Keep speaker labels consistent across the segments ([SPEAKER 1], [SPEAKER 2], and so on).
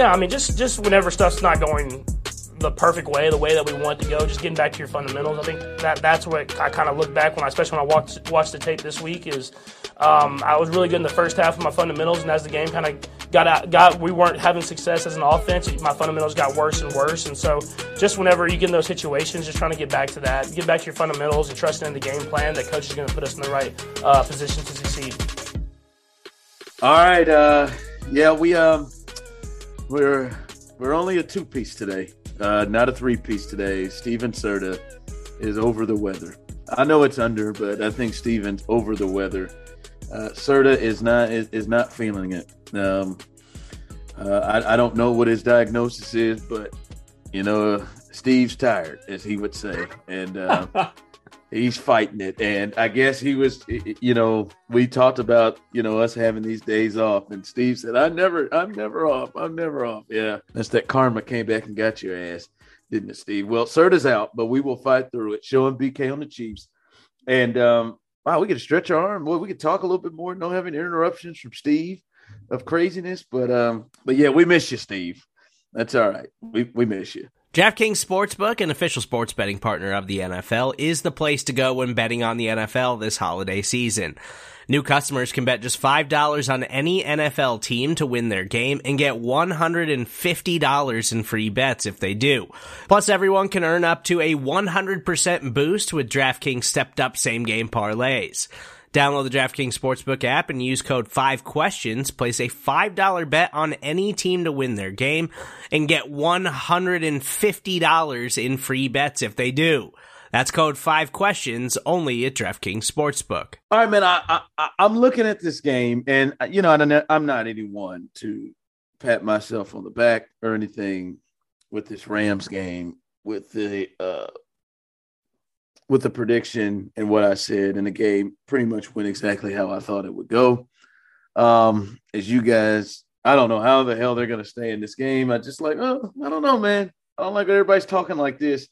[SPEAKER 1] Yeah, I mean, just just whenever stuff's not going the perfect way, the way that we want it to go, just getting back to your fundamentals. I think that that's what I kind of look back when I, especially when I watched watched the tape this week, is um, I was really good in the first half of my fundamentals, and as the game kind of got out, got we weren't having success as an offense. My fundamentals got worse and worse, and so just whenever you get in those situations, just trying to get back to that, get back to your fundamentals, and trusting in the game plan that coach is going to put us in the right uh, position to succeed.
[SPEAKER 2] All right, uh, yeah, we um we're we're only a two piece today, uh, not a three piece today. Steven Serta is over the weather. I know it's under, but I think Steven's over the weather. Uh, Serta is not is, is not feeling it. Um, uh, I, I don't know what his diagnosis is, but you know, Steve's tired, as he would say, and uh, he's fighting it. And I guess he was, you know, we talked about, you know, us having these days off. And Steve said, I never, I'm never off. I'm never off. Yeah. That's that karma came back and got your ass, didn't it, Steve? Well, Serta's out, but we will fight through it. Show and BK on the Chiefs. And, um, wow, we could stretch our arm. Boy, we could talk a little bit more, no having interruptions from Steve of craziness. But, um, but yeah, we miss you, Steve. That's all right. We, we miss you.
[SPEAKER 3] DraftKings Sportsbook, an official sports betting partner of the NFL, is the place to go when betting on the NFL this holiday season. New customers can bet just $5 on any NFL team to win their game and get $150 in free bets if they do. Plus, everyone can earn up to a 100% boost with DraftKings stepped up same game parlays. Download the DraftKings Sportsbook app and use code 5questions. Place a $5 bet on any team to win their game and get $150 in free bets if they do. That's code 5questions only at DraftKings Sportsbook.
[SPEAKER 2] All right, man. I, I, I'm looking at this game, and, you know, I'm not anyone to pat myself on the back or anything with this Rams game, with the uh, with the prediction and what I said, and the game pretty much went exactly how I thought it would go. Um, as you guys, I don't know how the hell they're going to stay in this game. I just like, oh, I don't know, man. I don't like everybody's talking like this.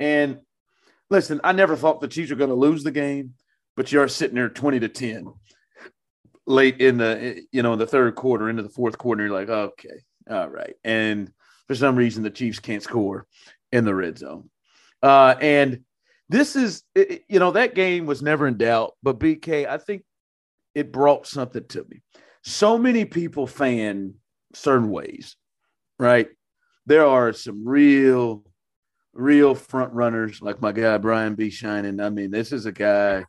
[SPEAKER 2] And listen, I never thought the Chiefs were going to lose the game, but you are sitting there 20 to 10 late in the, you know, in the third quarter, into the fourth quarter. You're like, okay, all right. And for some reason, the Chiefs can't score in the red zone. Uh, and this is, you know, that game was never in doubt, but BK, I think it brought something to me. So many people fan certain ways, right? There are some real, real front runners like my guy Brian B. Shining. I mean, this is a guy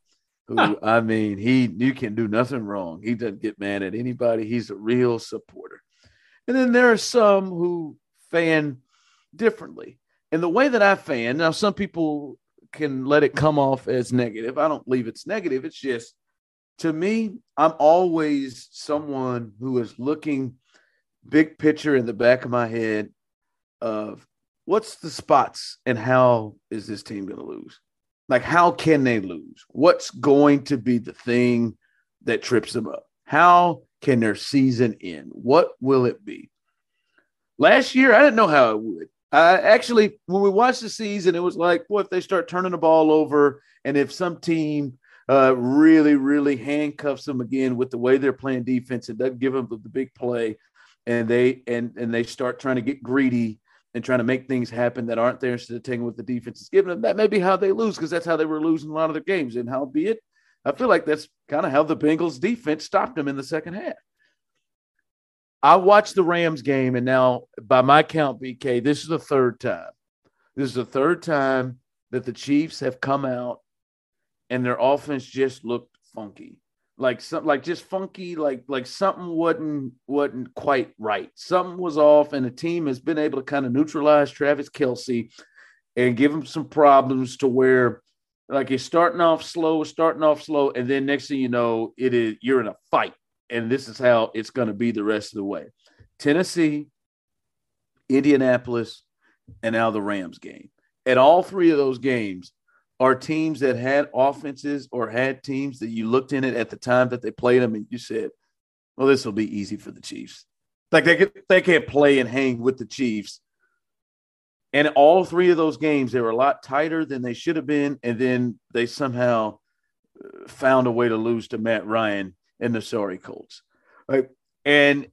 [SPEAKER 2] who, I mean, he you can do nothing wrong. He doesn't get mad at anybody. He's a real supporter. And then there are some who fan differently. And the way that I fan, now some people can let it come off as negative. I don't believe it's negative. It's just to me, I'm always someone who is looking big picture in the back of my head of what's the spots and how is this team going to lose? Like, how can they lose? What's going to be the thing that trips them up? How can their season end? What will it be? Last year, I didn't know how it would. Uh, actually, when we watched the season, it was like, boy, if they start turning the ball over, and if some team uh, really, really handcuffs them again with the way they're playing defense and doesn't give them the, the big play, and they and and they start trying to get greedy and trying to make things happen that aren't there instead of taking what the defense is giving them, that may be how they lose because that's how they were losing a lot of their games. And howbeit, I feel like that's kind of how the Bengals defense stopped them in the second half. I watched the Rams game, and now by my count, BK, this is the third time. This is the third time that the Chiefs have come out and their offense just looked funky. Like something like just funky, like like something wasn't wasn't quite right. Something was off, and the team has been able to kind of neutralize Travis Kelce and give him some problems to where like he's starting off slow, starting off slow, and then next thing you know, it is you're in a fight and this is how it's going to be the rest of the way. Tennessee, Indianapolis, and now the Rams game. At all three of those games are teams that had offenses or had teams that you looked in it at the time that they played them and you said, well, this will be easy for the Chiefs. Like they could, they can't play and hang with the Chiefs. And all three of those games, they were a lot tighter than they should have been. And then they somehow uh, found a way to lose to Matt Ryan and the sorry Colts. Right. And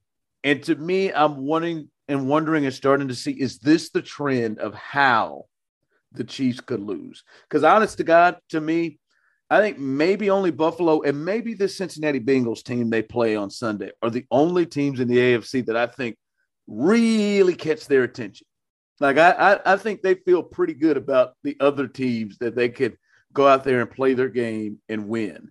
[SPEAKER 2] and to me, I'm wanting and wondering and starting to see is this the trend of how the Chiefs could lose? Because honest to God, to me, I think maybe only Buffalo and maybe the Cincinnati Bengals team they play on Sunday are the only teams in the AFC that I think really catch their attention. Like I, I, I think they feel pretty good about the other teams that they could go out there and play their game and win.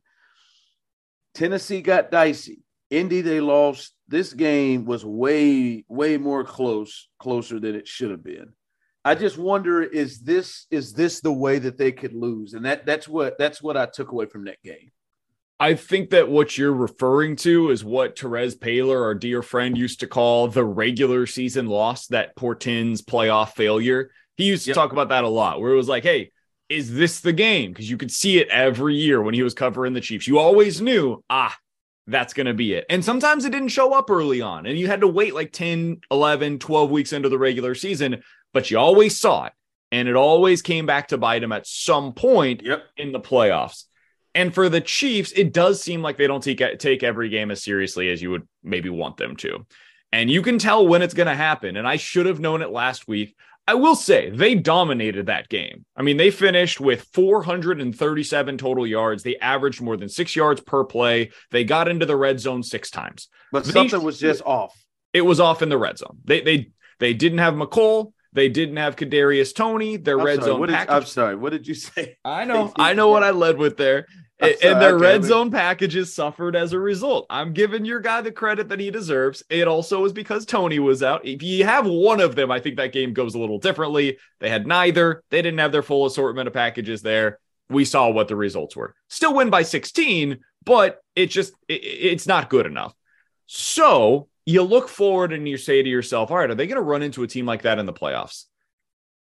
[SPEAKER 2] Tennessee got dicey. Indy they lost. This game was way way more close, closer than it should have been. I just wonder is this is this the way that they could lose? And that that's what that's what I took away from that game.
[SPEAKER 4] I think that what you're referring to is what Terez Paylor, our dear friend, used to call the regular season loss that portends playoff failure. He used to yep. talk about that a lot, where it was like, hey, is this the game? Because you could see it every year when he was covering the Chiefs. You always knew, ah, that's going to be it. And sometimes it didn't show up early on, and you had to wait like 10, 11, 12 weeks into the regular season but you always saw it. And it always came back to bite them at some point
[SPEAKER 2] yep.
[SPEAKER 4] in the playoffs. And for the Chiefs, it does seem like they don't take take every game as seriously as you would maybe want them to. And you can tell when it's going to happen. And I should have known it last week. I will say they dominated that game. I mean, they finished with 437 total yards. They averaged more than six yards per play. They got into the red zone six times.
[SPEAKER 2] But they, something was just off.
[SPEAKER 4] It was off in the red zone. They they they didn't have Mecole. They didn't have Kadarius Toney. Their I'm red
[SPEAKER 2] sorry,
[SPEAKER 4] zone.
[SPEAKER 2] Did, I'm sorry. What did you say?
[SPEAKER 4] I know. I know what I led with there. and their okay, red zone packages suffered as a result. I'm giving your guy the credit that he deserves. It also was because Toney was out. If you have one of them, I think that game goes a little differently. They had neither. They didn't have their full assortment of packages there. We saw what the results were. Still win by 16, but it just it, it's not good enough. So you look forward and you say to yourself, all right, are they going to run into a team like that in the playoffs?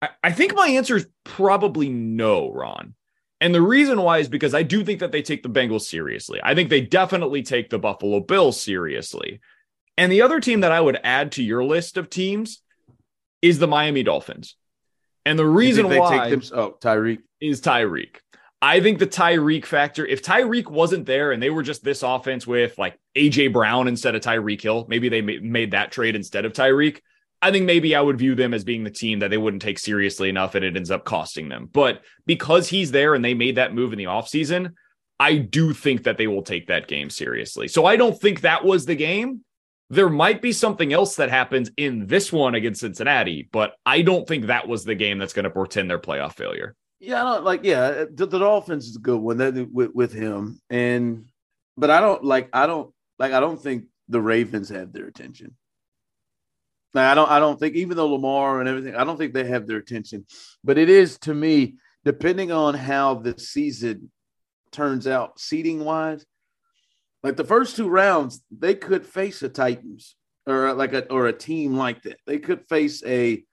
[SPEAKER 4] I, I think my answer is probably no, Ron. And the reason why is because I do think that they take the Bengals seriously. I think they definitely take the Buffalo Bills seriously. And the other team that I would add to your list of teams is the Miami Dolphins. And the reason why they take them,
[SPEAKER 2] oh, Tyreek
[SPEAKER 4] is Tyreek. I think the Tyreek factor, if Tyreek wasn't there and they were just this offense with like AJ Brown instead of Tyreek Hill, maybe they made that trade instead of Tyreek. I think maybe I would view them as being the team that they wouldn't take seriously enough and it ends up costing them. But because he's there and they made that move in the offseason, I do think that they will take that game seriously. So I don't think that was the game. There might be something else that happens in this one against Cincinnati, but I don't think that was the game that's going to portend their playoff failure.
[SPEAKER 2] Yeah, I don't like. Yeah, the, the Dolphins is a good one that with, with him, and but I don't like. I don't like. I don't think the Ravens have their attention. Like, I don't. I don't think even though Lamar and everything, I don't think they have their attention. But it is to me, depending on how the season turns out, seating wise, like the first two rounds, they could face a Titans or like a or a team like that. They could face a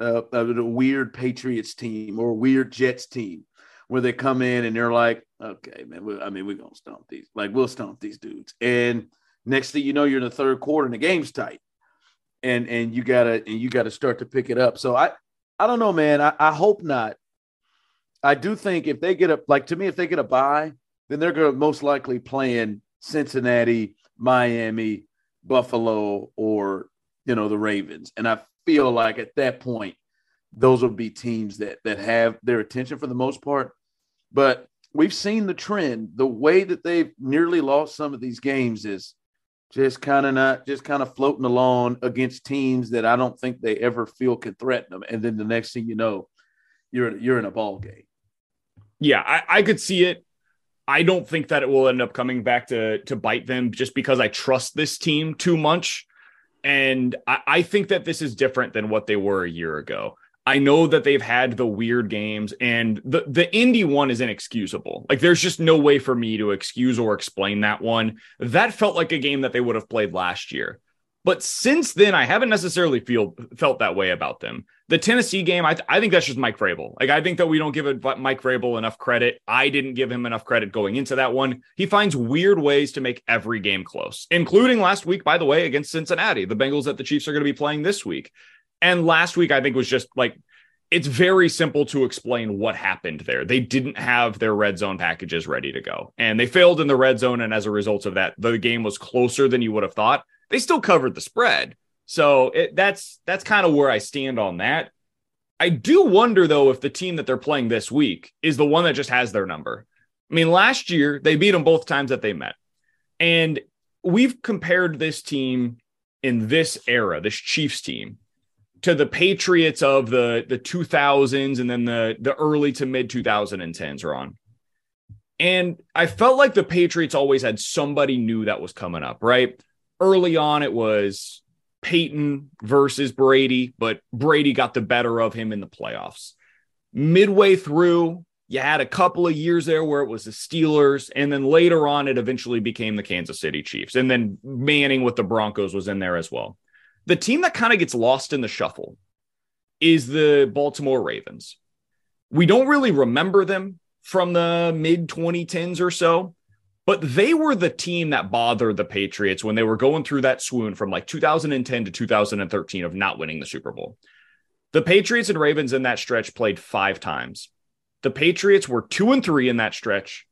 [SPEAKER 2] uh, a weird Patriots team or a weird Jets team where they come in and they're like, okay, man, we, I mean, we're to stomp these. Like, we'll stomp these dudes. And next thing you know, you're in the third quarter and the game's tight. And and you gotta and you gotta start to pick it up. So I I don't know, man. I, I hope not. I do think if they get a like to me, if they get a buy, then they're gonna most likely playing Cincinnati, Miami, Buffalo, or you know, the Ravens. And I feel like at that point, those will be teams that that have their attention for the most part. But we've seen the trend. The way that they've nearly lost some of these games is just kind of not just kind of floating along against teams that I don't think they ever feel can threaten them. And then the next thing you know, you're you're in a ball game.
[SPEAKER 4] Yeah, I, I could see it. I don't think that it will end up coming back to to bite them just because I trust this team too much. And I, I think that this is different than what they were a year ago. I know that they've had the weird games and the the Indy one is inexcusable. Like there's just no way for me to excuse or explain that one. That felt like a game that they would have played last year. But since then, I haven't necessarily feel felt that way about them. The Tennessee game, I, th- I think that's just Mike Vrabel. Like I think that we don't give Mike Vrabel enough credit. I didn't give him enough credit going into that one. He finds weird ways to make every game close, including last week, by the way, against Cincinnati. The Bengals that the Chiefs are going to be playing this week. And last week, I think was just like it's very simple to explain what happened there. They didn't have their red zone packages ready to go, and they failed in the red zone. And as a result of that, the game was closer than you would have thought. They still covered the spread, so it, that's that's kind of where I stand on that. I do wonder though if the team that they're playing this week is the one that just has their number. I mean, last year they beat them both times that they met, and we've compared this team in this era, this Chiefs team, to the Patriots of the the 2000s and then the the early to mid 2010s Ron. And I felt like the Patriots always had somebody new that was coming up, right? Early on it was Peyton versus Brady, but Brady got the better of him in the playoffs. Midway through, you had a couple of years there where it was the Steelers, and then later on, it eventually became the Kansas City Chiefs. And then Manning with the Broncos was in there as well. The team that kind of gets lost in the shuffle is the Baltimore Ravens. We don't really remember them from the mid 2010s or so, but they were the team that bothered the Patriots when they were going through that swoon from like 2010 to 2013 of not winning the Super Bowl. The Patriots and Ravens in that stretch played five times. The Patriots were two and three in that stretch.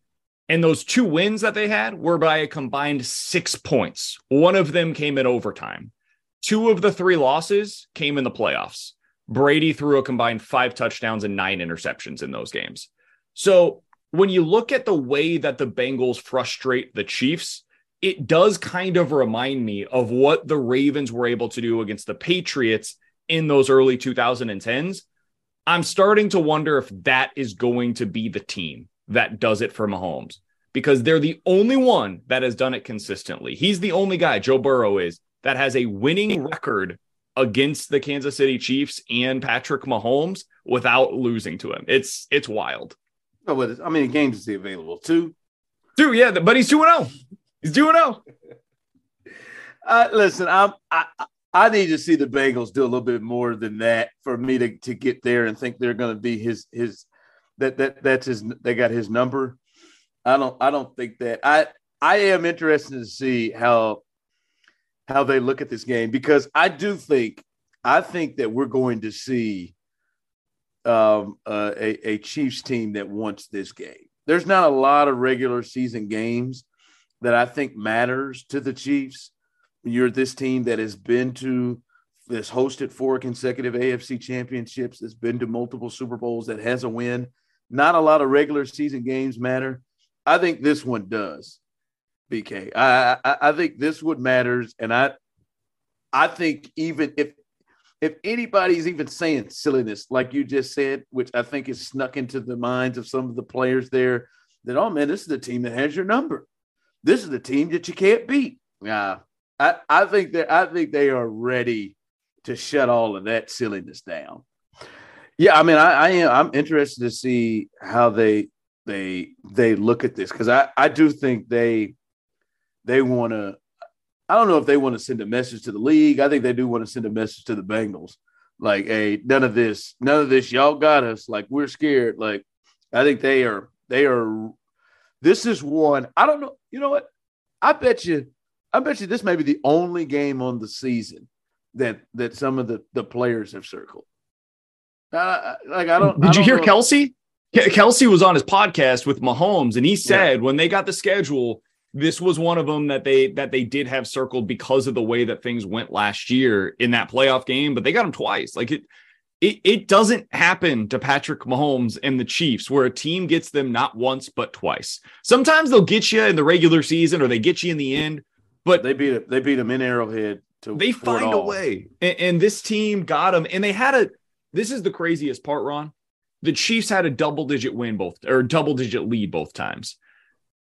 [SPEAKER 4] And those two wins that they had were by a combined six points. One of them came in overtime. Two of the three losses came in the playoffs. Brady threw a combined five touchdowns and nine interceptions in those games. So when you look at the way that the Bengals frustrate the Chiefs, it does kind of remind me of what the Ravens were able to do against the Patriots in those early 2010s. I'm starting to wonder if that is going to be the team that does it for Mahomes because they're the only one that has done it consistently. He's the only guy, Joe Burrow is, that has a winning record against the Kansas City Chiefs and Patrick Mahomes without losing to him. It's it's wild.
[SPEAKER 2] Oh, but how many games is he available? Two.
[SPEAKER 4] Two, yeah, but he's two and zero. Oh. He's two and zero. Oh.
[SPEAKER 2] Uh, listen, I'm, I I need to see the Bengals do a little bit more than that for me to, to get there and think they're going to be his his that that that's his they got his number. I don't I don't think that I I am interested to see how how they look at this game because I do think I think that we're going to see um, uh, a, a Chiefs team that wants this game. There's not a lot of regular season games that I think matters to the Chiefs. You're this team that has been to that's hosted four consecutive AFC championships, that's been to multiple Super Bowls, that has a win. Not a lot of regular season games matter. I think this one does. BK. I, I, I think this would matters, and I I think even if if anybody's even saying silliness like you just said, which I think is snuck into the minds of some of the players there, that oh man, this is the team that has your number. This is the team that you can't beat. Yeah, I, I think that I think they are ready to shut all of that silliness down. Yeah, I mean, I, I am I'm interested to see how they they they look at this because I I do think they they want to. I don't know if they want to send a message to the league. I think they do want to send a message to the Bengals, like, "Hey, none of this, none of this. Y'all got us. Like, we're scared." Like, I think they are. They are. This is one. I don't know. You know what? I bet you. I bet you this may be the only game on the season that that some of the the players have circled. Uh, like I don't.
[SPEAKER 4] Did
[SPEAKER 2] I don't
[SPEAKER 4] you hear Kelce? Kelce was on his podcast with Mahomes, and he said yeah. when they got the schedule, this was one of them that they that they did have circled because of the way that things went last year in that playoff game, but they got him twice. Like it it, it doesn't happen to Patrick Mahomes and the Chiefs where a team gets them not once but twice. Sometimes they'll get you in the regular season or they get you in the end, but
[SPEAKER 2] they beat they beat them in Arrowhead. To
[SPEAKER 4] they find a way, and, and this team got them, and they had a. This is the craziest part, Ron. The Chiefs had a double digit win both or double digit lead both times.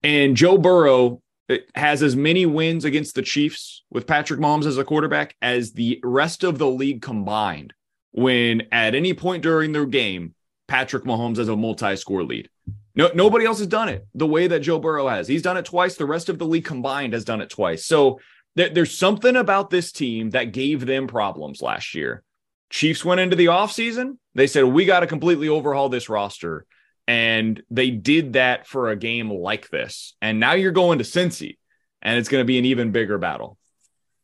[SPEAKER 4] And Joe Burrow uh, has as many wins against the Chiefs with Patrick Mahomes as a quarterback as the rest of the league combined when at any point during their game, Patrick Mahomes has a multi score lead. No, nobody else has done it the way that Joe Burrow has. He's done it twice. The rest of the league combined has done it twice. So th- there's something about this team that gave them problems last year. Chiefs went into the offseason. They said, we got to completely overhaul this roster. And they did that for a game like this. And now you're going to Cincy, and it's going to be an even bigger battle.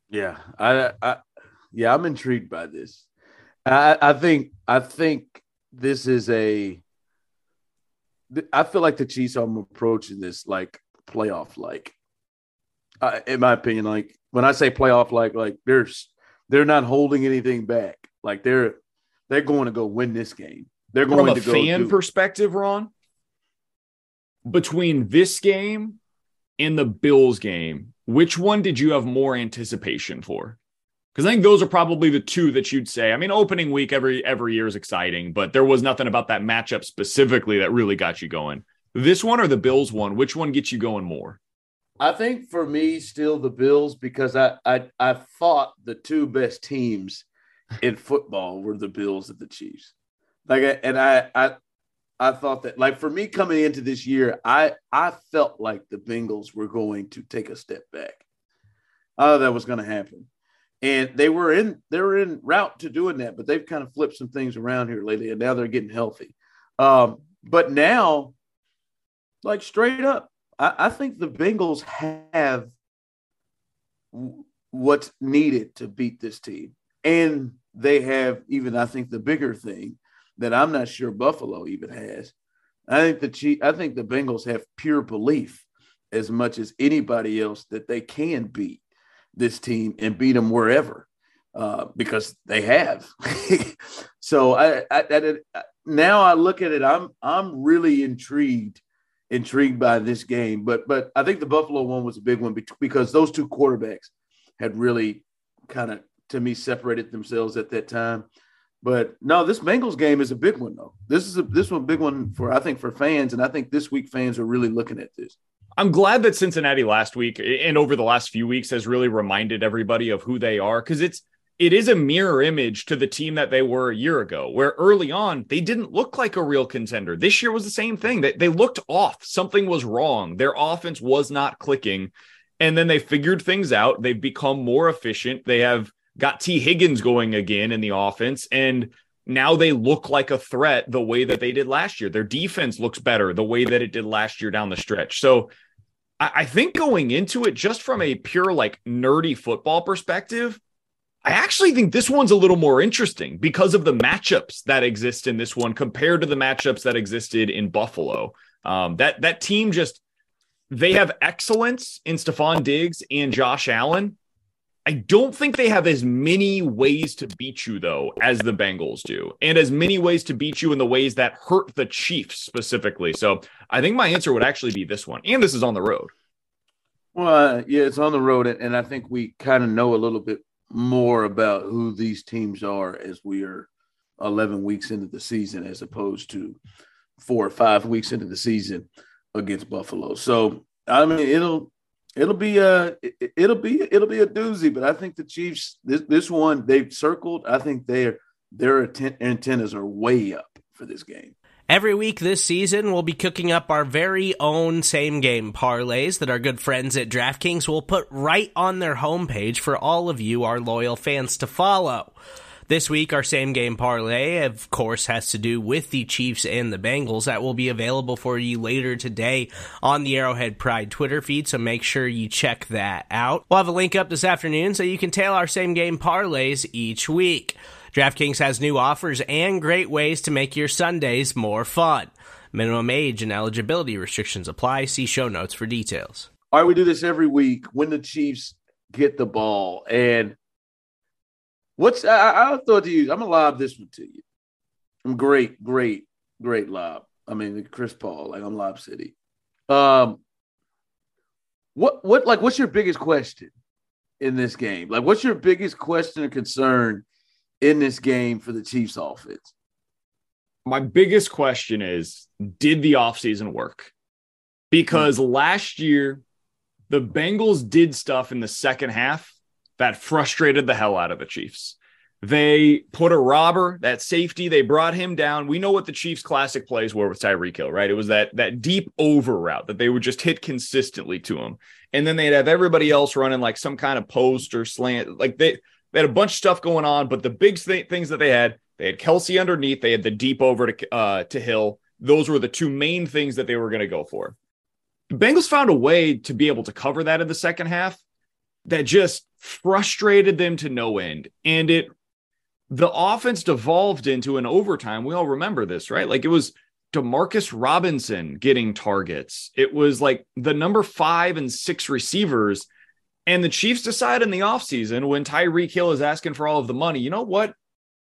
[SPEAKER 2] Yeah. I, I yeah, I'm intrigued by this. I, I think I think this is a I feel like the Chiefs are approaching this like playoff like. Uh, in my opinion, like when I say playoff like, like they're they're not holding anything back. Like they're they're going to go win this game. They're going
[SPEAKER 4] From
[SPEAKER 2] to
[SPEAKER 4] go. Fan do- perspective, Ron. Between this game and the Bills game, which one did you have more anticipation for? Because I think those are probably the two that you'd say. I mean, opening week every every year is exciting, but there was nothing about that matchup specifically that really got you going. This one or the Bills one, which one gets you going more?
[SPEAKER 2] I think for me, still the Bills because I I I thought the two best teams in football were the Bills and the Chiefs. Like, and I I I thought that like for me coming into this year, I I felt like the Bengals were going to take a step back. Oh, that was going to happen and they were in they were in route to doing that, but they've kind of flipped some things around here lately, and now they're getting healthy. Um, but now, like straight up, I, I think the Bengals have what's needed to beat this team, and they have even I think the bigger thing that I'm not sure Buffalo even has. I think the Chief, I think the Bengals have pure belief as much as anybody else that they can beat this team and beat them wherever uh, because they have. so I, I, I, now I look at it, I'm I'm really intrigued intrigued by this game. But but I think the Buffalo one was a big one because those two quarterbacks had really kind of to me separated themselves at that time. But no, this Bengals game is a big one though. This is a this one big one for I think for fans, and I think this week fans are really looking at this.
[SPEAKER 4] I'm glad that Cincinnati last week and over the last few weeks has really reminded everybody of who they are because it's it is a mirror image to the team that they were a year ago, where early on they didn't look like a real contender. This year was the same thing. They, they looked off. Something was wrong. Their offense was not clicking. And then they figured things out. They've become more efficient. They have got Tee Higgins going again in the offense. And now they look like a threat the way that they did last year. Their defense looks better the way that it did last year down the stretch. So I, I think going into it, just from a pure like nerdy football perspective, I actually think this one's a little more interesting because of the matchups that exist in this one compared to the matchups that existed in Buffalo. Um, that that team just they have excellence in Stefon Diggs and Josh Allen, I don't think they have as many ways to beat you, though, as the Bengals do, and as many ways to beat you in the ways that hurt the Chiefs specifically. So I think my answer would actually be this one. And this is on the road.
[SPEAKER 2] Well, uh, yeah, it's on the road. And I think we kind of know a little bit more about who these teams are as we are 11 weeks into the season, as opposed to four or five weeks into the season against Buffalo. So, I mean, it'll It'll be uh, a it'll be it'll be a doozy, but I think the Chiefs this this one they've circled. I think their their antennas are way up for this game.
[SPEAKER 3] Every week this season, we'll be cooking up our very own same game parlays that our good friends at DraftKings will put right on their homepage for all of you, our loyal fans, to follow. This week, our same game parlay, of course, has to do with the Chiefs and the Bengals. That will be available for you later today on the Arrowhead Pride Twitter feed, so make sure you check that out. We'll have a link up this afternoon so you can tail our same game parlays each week. DraftKings has new offers and great ways to make your Sundays more fun. Minimum age and eligibility restrictions apply. See show notes for details.
[SPEAKER 2] All right, we do this every week when the Chiefs get the ball. And What's I, I thought to you? I'm gonna lob this one to you. I'm great, great, great lob. I mean, Chris Paul, like I'm Lob City. Um, what what like what's your biggest question in this game? Like, what's your biggest question or concern in this game for the Chiefs offense?
[SPEAKER 4] My biggest question is did the offseason work? Because mm-hmm. last year, the Bengals did stuff in the second half that frustrated the hell out of the Chiefs. They put a robber, that safety, they brought him down. We know what the Chiefs' classic plays were with Tyreek Hill, right? It was that that deep over route that they would just hit consistently to him. And then they'd have everybody else running like some kind of post or slant. Like they, they had a bunch of stuff going on, but the big th- things that they had, they had Kelce underneath, they had the deep over to uh, to Hill. Those were the two main things that they were going to go for. The Bengals found a way to be able to cover that in the second half that just frustrated them to no end. And it the offense devolved into an overtime. We all remember this, right? Like it was Demarcus Robinson getting targets. It was like the number five and six receivers. And the Chiefs decide in the offseason when Tyreek Hill is asking for all of the money, you know what?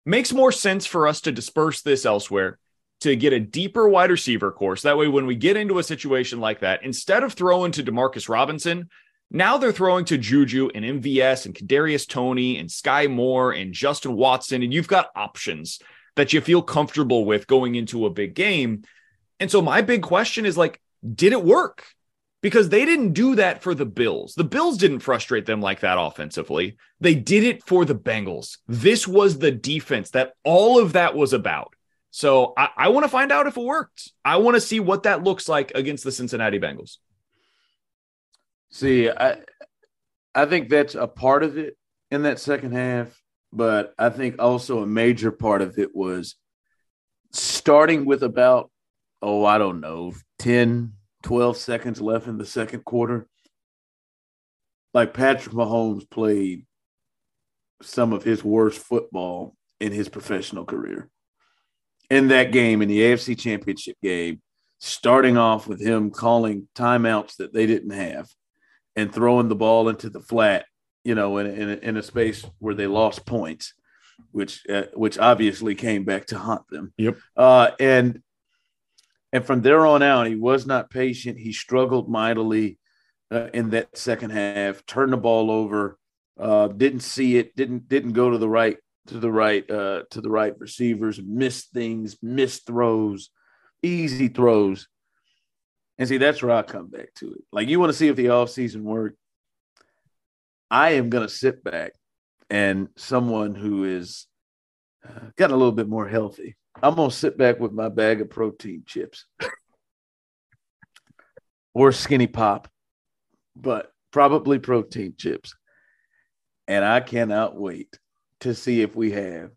[SPEAKER 4] Makes more sense for us to disperse this elsewhere to get a deeper wide receiver course. That way, when we get into a situation like that, instead of throwing to Demarcus Robinson, now they're throwing to Juju and MVS and Kadarius Toney and Sky Moore and Justin Watson, and you've got options that you feel comfortable with going into a big game. And so my big question is like, did it work? Because they didn't do that for the Bills. The Bills didn't frustrate them like that offensively. They did it for the Bengals. This was the defense that all of that was about. So I, I want to find out if it worked. I want to see what that looks like against the Cincinnati Bengals.
[SPEAKER 2] See, I I think that's a part of it in that second half, but I think also a major part of it was starting with about oh, I don't know, 10, 12 seconds left in the second quarter. Like Patrick Mahomes played some of his worst football in his professional career. In that game, in the AFC Championship game, starting off with him calling timeouts that they didn't have and throwing the ball into the flat, you know, in, in, in a space where they lost points, which uh, which obviously came back to haunt them.
[SPEAKER 4] Yep.
[SPEAKER 2] Uh, and and from there on out, he was not patient. He struggled mightily uh, in that second half. Turned the ball over. Uh, didn't see it. Didn't didn't go to the right to the right uh, to the right receivers. Missed things. Missed throws. Easy throws. And see, that's where I come back to it. Like, you want to see if the offseason worked. I am going to sit back and someone who is uh, gotten a little bit more healthy, I'm going to sit back with my bag of protein chips or skinny pop, but probably protein chips. And I cannot wait to see if we have.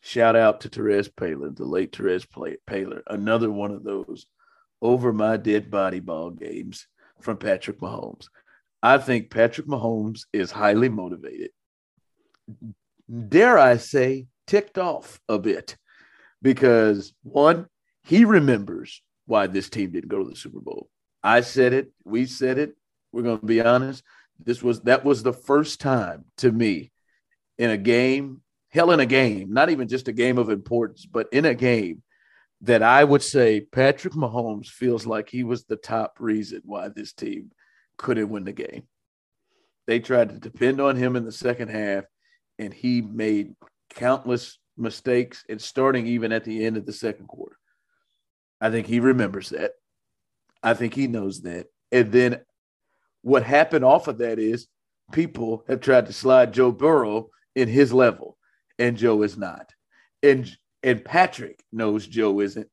[SPEAKER 2] Shout out to Terez Paylor, the late Terez Paylor, another one of those over my dead body ball games from Patrick Mahomes. I think Patrick Mahomes is highly motivated. Dare I say, ticked off a bit because one, he remembers why this team didn't go to the Super Bowl. I said it, we said it. We're going to be honest. This was that was the first time to me in a game, hell in a game, not even just a game of importance, but in a game that I would say Patrick Mahomes feels like he was the top reason why this team couldn't win the game. They tried to depend on him in the second half, and he made countless mistakes and starting even at the end of the second quarter. I think he remembers that. I think he knows that. And then what happened off of that is people have tried to slide Joe Burrow in his level, and Joe is not. And and Patrick knows Joe isn't.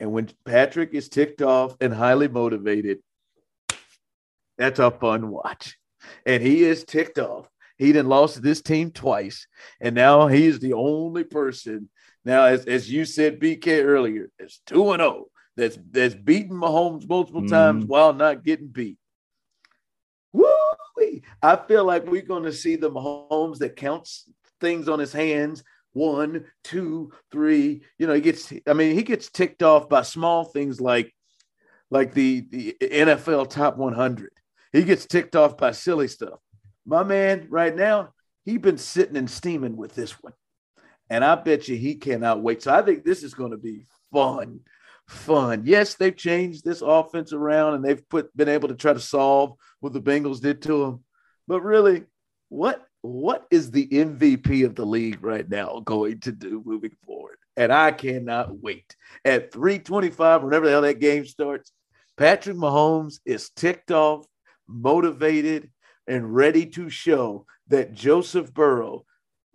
[SPEAKER 2] And when Patrick is ticked off and highly motivated, that's a fun watch. And he is ticked off. He done lost this team twice. And now he's the only person. Now, as, as you said, BK earlier, it's 2 and 0 that's that's beaten Mahomes multiple times mm. while not getting beat. Woo! I feel like we're going to see the Mahomes that counts things on his hands one, two, three. You know, he gets. I mean, he gets ticked off by small things like, like the the NFL top 100. He gets ticked off by silly stuff. My man, right now, he been sitting and steaming with this one, and I bet you he cannot wait. So I think this is going to be fun, fun. Yes, they've changed this offense around, and they've put been able to try to solve what the Bengals did to them. But really, what what is the MVP of the league right now going to do moving forward? And I cannot wait. At 325, whenever the hell that game starts, Patrick Mahomes is ticked off, motivated, and ready to show that Joseph Burrow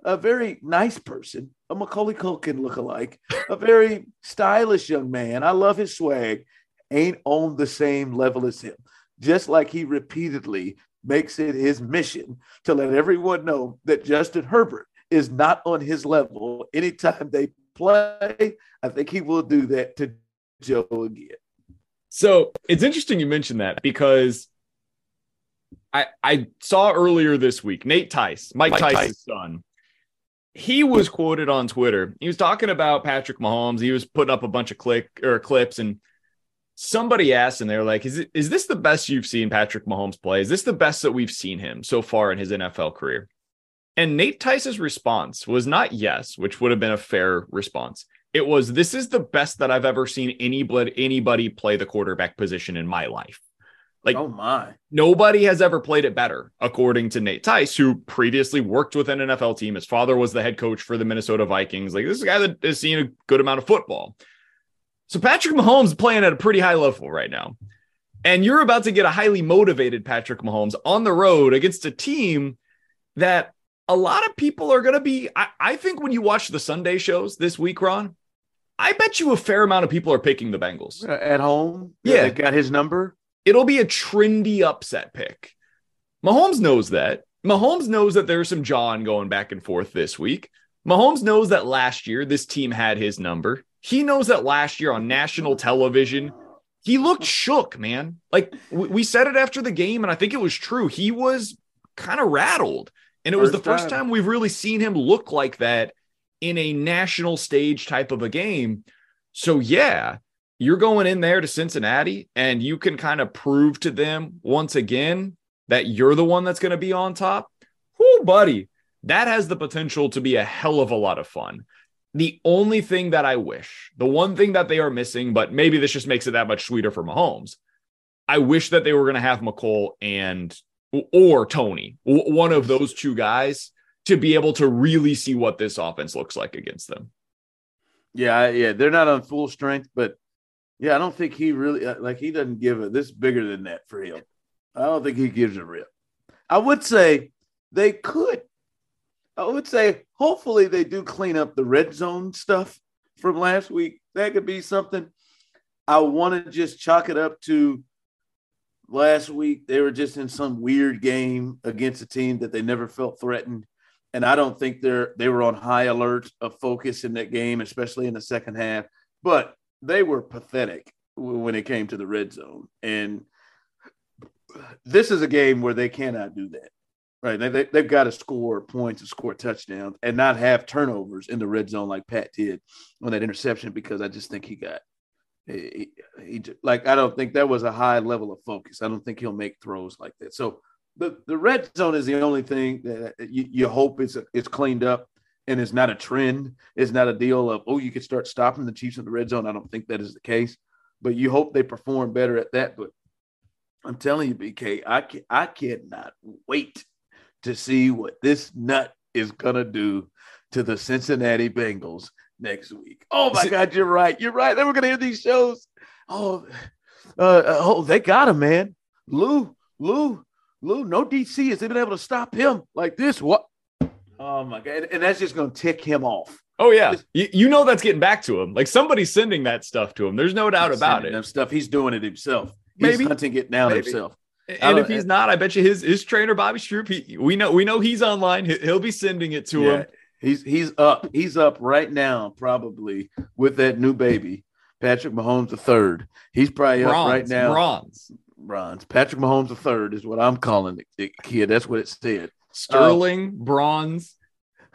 [SPEAKER 2] a very nice person, a Macaulay Culkin look-alike, a very stylish young man. I love his swag. Ain't on the same level as him. Just like he repeatedly makes it his mission to let everyone know that Justin Herbert is not on his level anytime they play. I think he will do that to Joe again.
[SPEAKER 4] So it's interesting you mentioned that because I I saw earlier this week Nate Tice, Mike, Mike Tice's Tice. son. He was quoted on Twitter. He was talking about Patrick Mahomes. He was putting up a bunch of click or clips and somebody asked and they're like, is it is this the best you've seen Patrick Mahomes play? Is this the best that we've seen him so far in his NFL career? And Nate Tice's response was not yes, which would have been a fair response. It was this is the best that I've ever seen anybody anybody play the quarterback position in my life. Like,
[SPEAKER 2] oh my,
[SPEAKER 4] nobody has ever played it better, according to Nate Tice, who previously worked with an NFL team. His father was the head coach for the Minnesota Vikings. Like, this is a guy that has seen a good amount of football. So Patrick Mahomes playing at a pretty high level right now. And you're about to get a highly motivated Patrick Mahomes on the road against a team that a lot of people are going to be. I, I, think when you watch the Sunday shows this week, Ron, I bet you a fair amount of people are picking the Bengals uh,
[SPEAKER 2] at home.
[SPEAKER 4] Yeah,
[SPEAKER 2] they got his number.
[SPEAKER 4] It'll be a trendy upset pick. Mahomes knows that. Mahomes knows that there's some John going back and forth this week. Mahomes knows that last year this team had his number. He knows that last year on national television, he looked shook, man. Like we said it after the game, and I think it was true. He was kind of rattled. And it was the first time. time we've really seen him look like that in a national stage type of a game. So, yeah, you're going in there to Cincinnati and you can kind of prove to them once again that you're the one that's going to be on top. Whoo, buddy, that has the potential to be a hell of a lot of fun. The only thing that I wish, the one thing that they are missing, but maybe this just makes it that much sweeter for Mahomes. I wish that they were going to have Mecole and or Toney, one of those two guys, to be able to really see what this offense looks like against them.
[SPEAKER 2] Yeah, yeah, they're not on full strength, but yeah, I don't think he really uh, like he doesn't give it. this bigger than that for him. I don't think he gives a rip. I would say they could. I would say hopefully they do clean up the red zone stuff from last week. That could be something. I want to just chalk it up to last week they were just in some weird game against a team that they never felt threatened and i don't think they're they were on high alert of focus in that game especially in the second half but they were pathetic when it came to the red zone and this is a game where they cannot do that right they, they, have got to score points and score touchdowns and not have turnovers in the red zone like pat did on that interception because i just think he got he, he, like I don't think that was a high level of focus. I don't think he'll make throws like that. So the the red zone is the only thing that you, you hope it's it's cleaned up and it's not a trend. It's not a deal of oh you could start stopping the Chiefs in the red zone. I don't think that is the case, but you hope they perform better at that. But I'm telling you, BK, I can, I cannot wait to see what this nut is gonna do to the Cincinnati Bengals next week. Oh my God, you're right. You're right. They were gonna hear these shows. Oh, uh, uh, oh, they got him, man. Lou, Lou, Lou. No DC has been able to stop him like this. What? Oh my God, and that's just gonna tick him off.
[SPEAKER 4] Oh yeah, you, you know that's getting back to him. Like somebody's sending that stuff to him. There's no doubt about it.
[SPEAKER 2] Stuff he's doing it himself. He's Maybe hunting it down Maybe. himself.
[SPEAKER 4] And if he's not, I bet you his his trainer Bobby Stroupe. He, we know we know he's online. He'll be sending it to yeah. him.
[SPEAKER 2] He's he's up. He's up right now, probably with that new baby, Patrick Mahomes the third. He's probably bronze, up right now.
[SPEAKER 4] Bronze.
[SPEAKER 2] Bronze. Patrick Mahomes the third is what I'm calling the kid. That's what it said.
[SPEAKER 4] Sterling, um, bronze.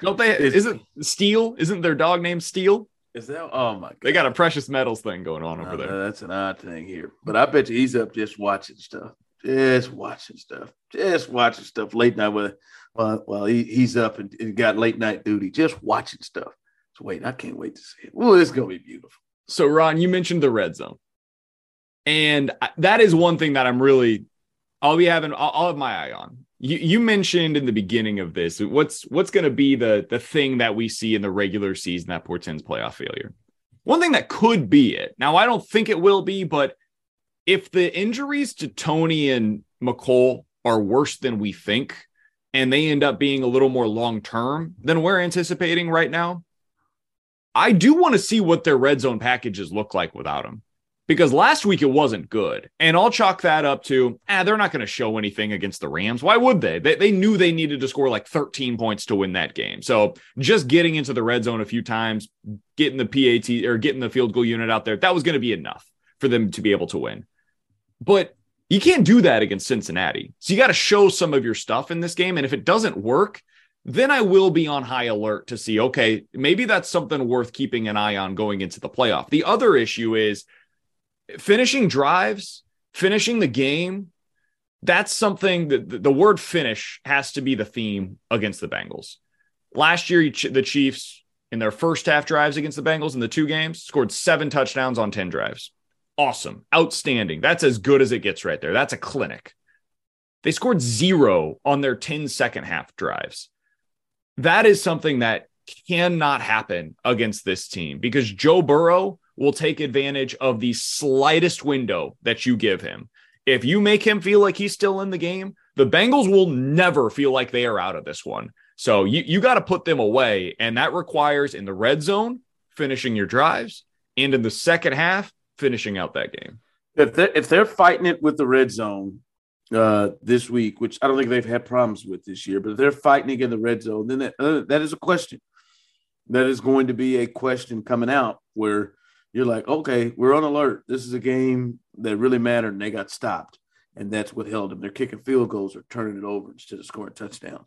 [SPEAKER 4] Don't they? Isn't Steel? Isn't their dog named Steel?
[SPEAKER 2] Is that? Oh my! God.
[SPEAKER 4] They got a precious metals thing going on over there.
[SPEAKER 2] That's an odd thing here, but I bet you he's up just watching stuff, just watching stuff, just watching stuff late night with well, he, he's up and, and, got late night duty, just watching stuff. So wait, I can't wait to see it. Well, it's gonna be beautiful.
[SPEAKER 4] So Ron, you mentioned the red zone, and that is one thing that I'm really, I'll be having, I'll, I'll have my eye on. You, you mentioned in the beginning of this, what's what's going to be the the thing that we see in the regular season that portends playoff failure. One thing that could be it. Now, I don't think it will be, but if the injuries to Toney and Mecole are worse than we think, and they end up being a little more long term than we're anticipating right now, I do want to see what their red zone packages look like without them. because last week it wasn't good. And I'll chalk that up to, ah, they're not going to show anything against the Rams. Why would they? they? They knew they needed to score like 13 points to win that game. So just getting into the red zone a few times, getting the PAT or getting the field goal unit out there, that was going to be enough for them to be able to win. But you can't do that against Cincinnati. So you got to show some of your stuff in this game. And if it doesn't work, then I will be on high alert to see, okay, maybe that's something worth keeping an eye on going into the playoff. The other issue is finishing drives, finishing the game. That's something that the word finish has to be the theme against the Bengals. Last year, the Chiefs, in their first half drives against the Bengals in the two games, scored seven touchdowns on 10 drives. Awesome. Outstanding. That's as good as it gets right there. That's a clinic. They scored zero on their 10 second half drives. That is something that cannot happen against this team because Joe Burrow will take advantage of the slightest window that you give him. If you make him feel like he's still in the game, the Bengals will never feel like they are out of this one. So you, you got to put them away. And that requires in the red zone, finishing your drives, and in the second half, finishing out that game.
[SPEAKER 2] If they're, if they're fighting it with the red zone uh, this week, which I don't think they've had problems with this year, but if they're fighting in the red zone, then that, uh, that is a question. That is going to be a question coming out where you're like, okay, we're on alert. This is a game that really mattered, and they got stopped, and that's what held them. They're kicking field goals or turning it over instead of scoring touchdowns.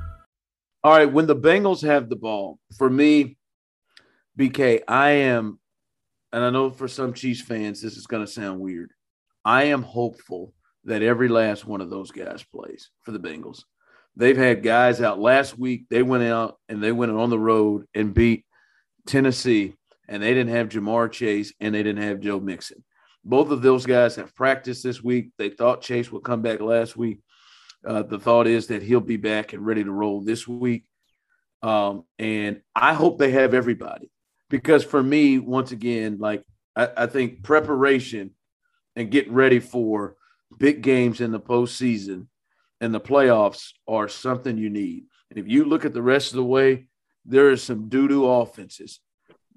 [SPEAKER 2] All right, when the Bengals have the ball, for me, BK, I am, and I know for some Chiefs fans, this is going to sound weird. I am hopeful that every last one of those guys plays for the Bengals. They've had guys out last week. They went out and they went on the road and beat Tennessee, and they didn't have Ja'Marr Chase and they didn't have Joe Mixon. Both of those guys have practiced this week. They thought Chase would come back last week. Uh, the thought is that he'll be back and ready to roll this week. Um, and I hope they have everybody because for me, once again, like I, I think preparation and getting ready for big games in the postseason and the playoffs are something you need. And if you look at the rest of the way, there is some doo doo offenses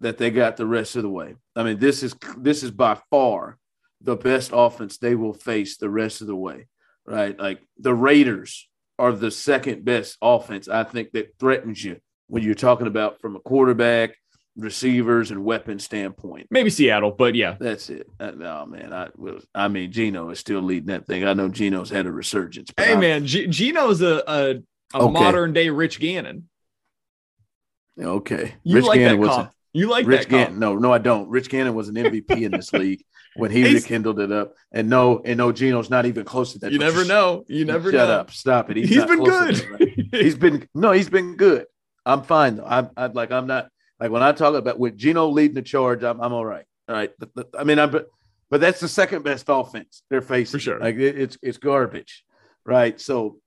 [SPEAKER 2] that they got the rest of the way. I mean, this is this is by far the best offense they will face the rest of the way right? Like the Raiders are the second best offense, I think, that threatens you when you're talking about from a quarterback, receivers, and weapon standpoint.
[SPEAKER 4] Maybe Seattle, but yeah,
[SPEAKER 2] that's it. Uh, oh man, I was. I mean, Geno is still leading that thing. I know Geno's had a resurgence.
[SPEAKER 4] Hey I'm, man, G- Geno's a a, a okay. modern day Rich Gannon.
[SPEAKER 2] Okay,
[SPEAKER 4] you
[SPEAKER 2] Rich
[SPEAKER 4] like
[SPEAKER 2] Gannon
[SPEAKER 4] that was. You like
[SPEAKER 2] Rich
[SPEAKER 4] that
[SPEAKER 2] Gannon? No, no, I don't. Rich Gannon was an MVP in this league when he He's, rekindled it up. And no, and no, Geno's not even close to that.
[SPEAKER 4] You never know. You never
[SPEAKER 2] shut
[SPEAKER 4] know.
[SPEAKER 2] up. Stop it.
[SPEAKER 4] He's, he's been good.
[SPEAKER 2] Right? he's been no, he's been good. I'm fine though. I'm, I'm, like I'm not like when I talk about with Geno leading the charge, I'm, I'm all right. All right. I mean, I'm but, but that's the second best offense they're facing.
[SPEAKER 4] For sure.
[SPEAKER 2] Like it, it's it's garbage, right? So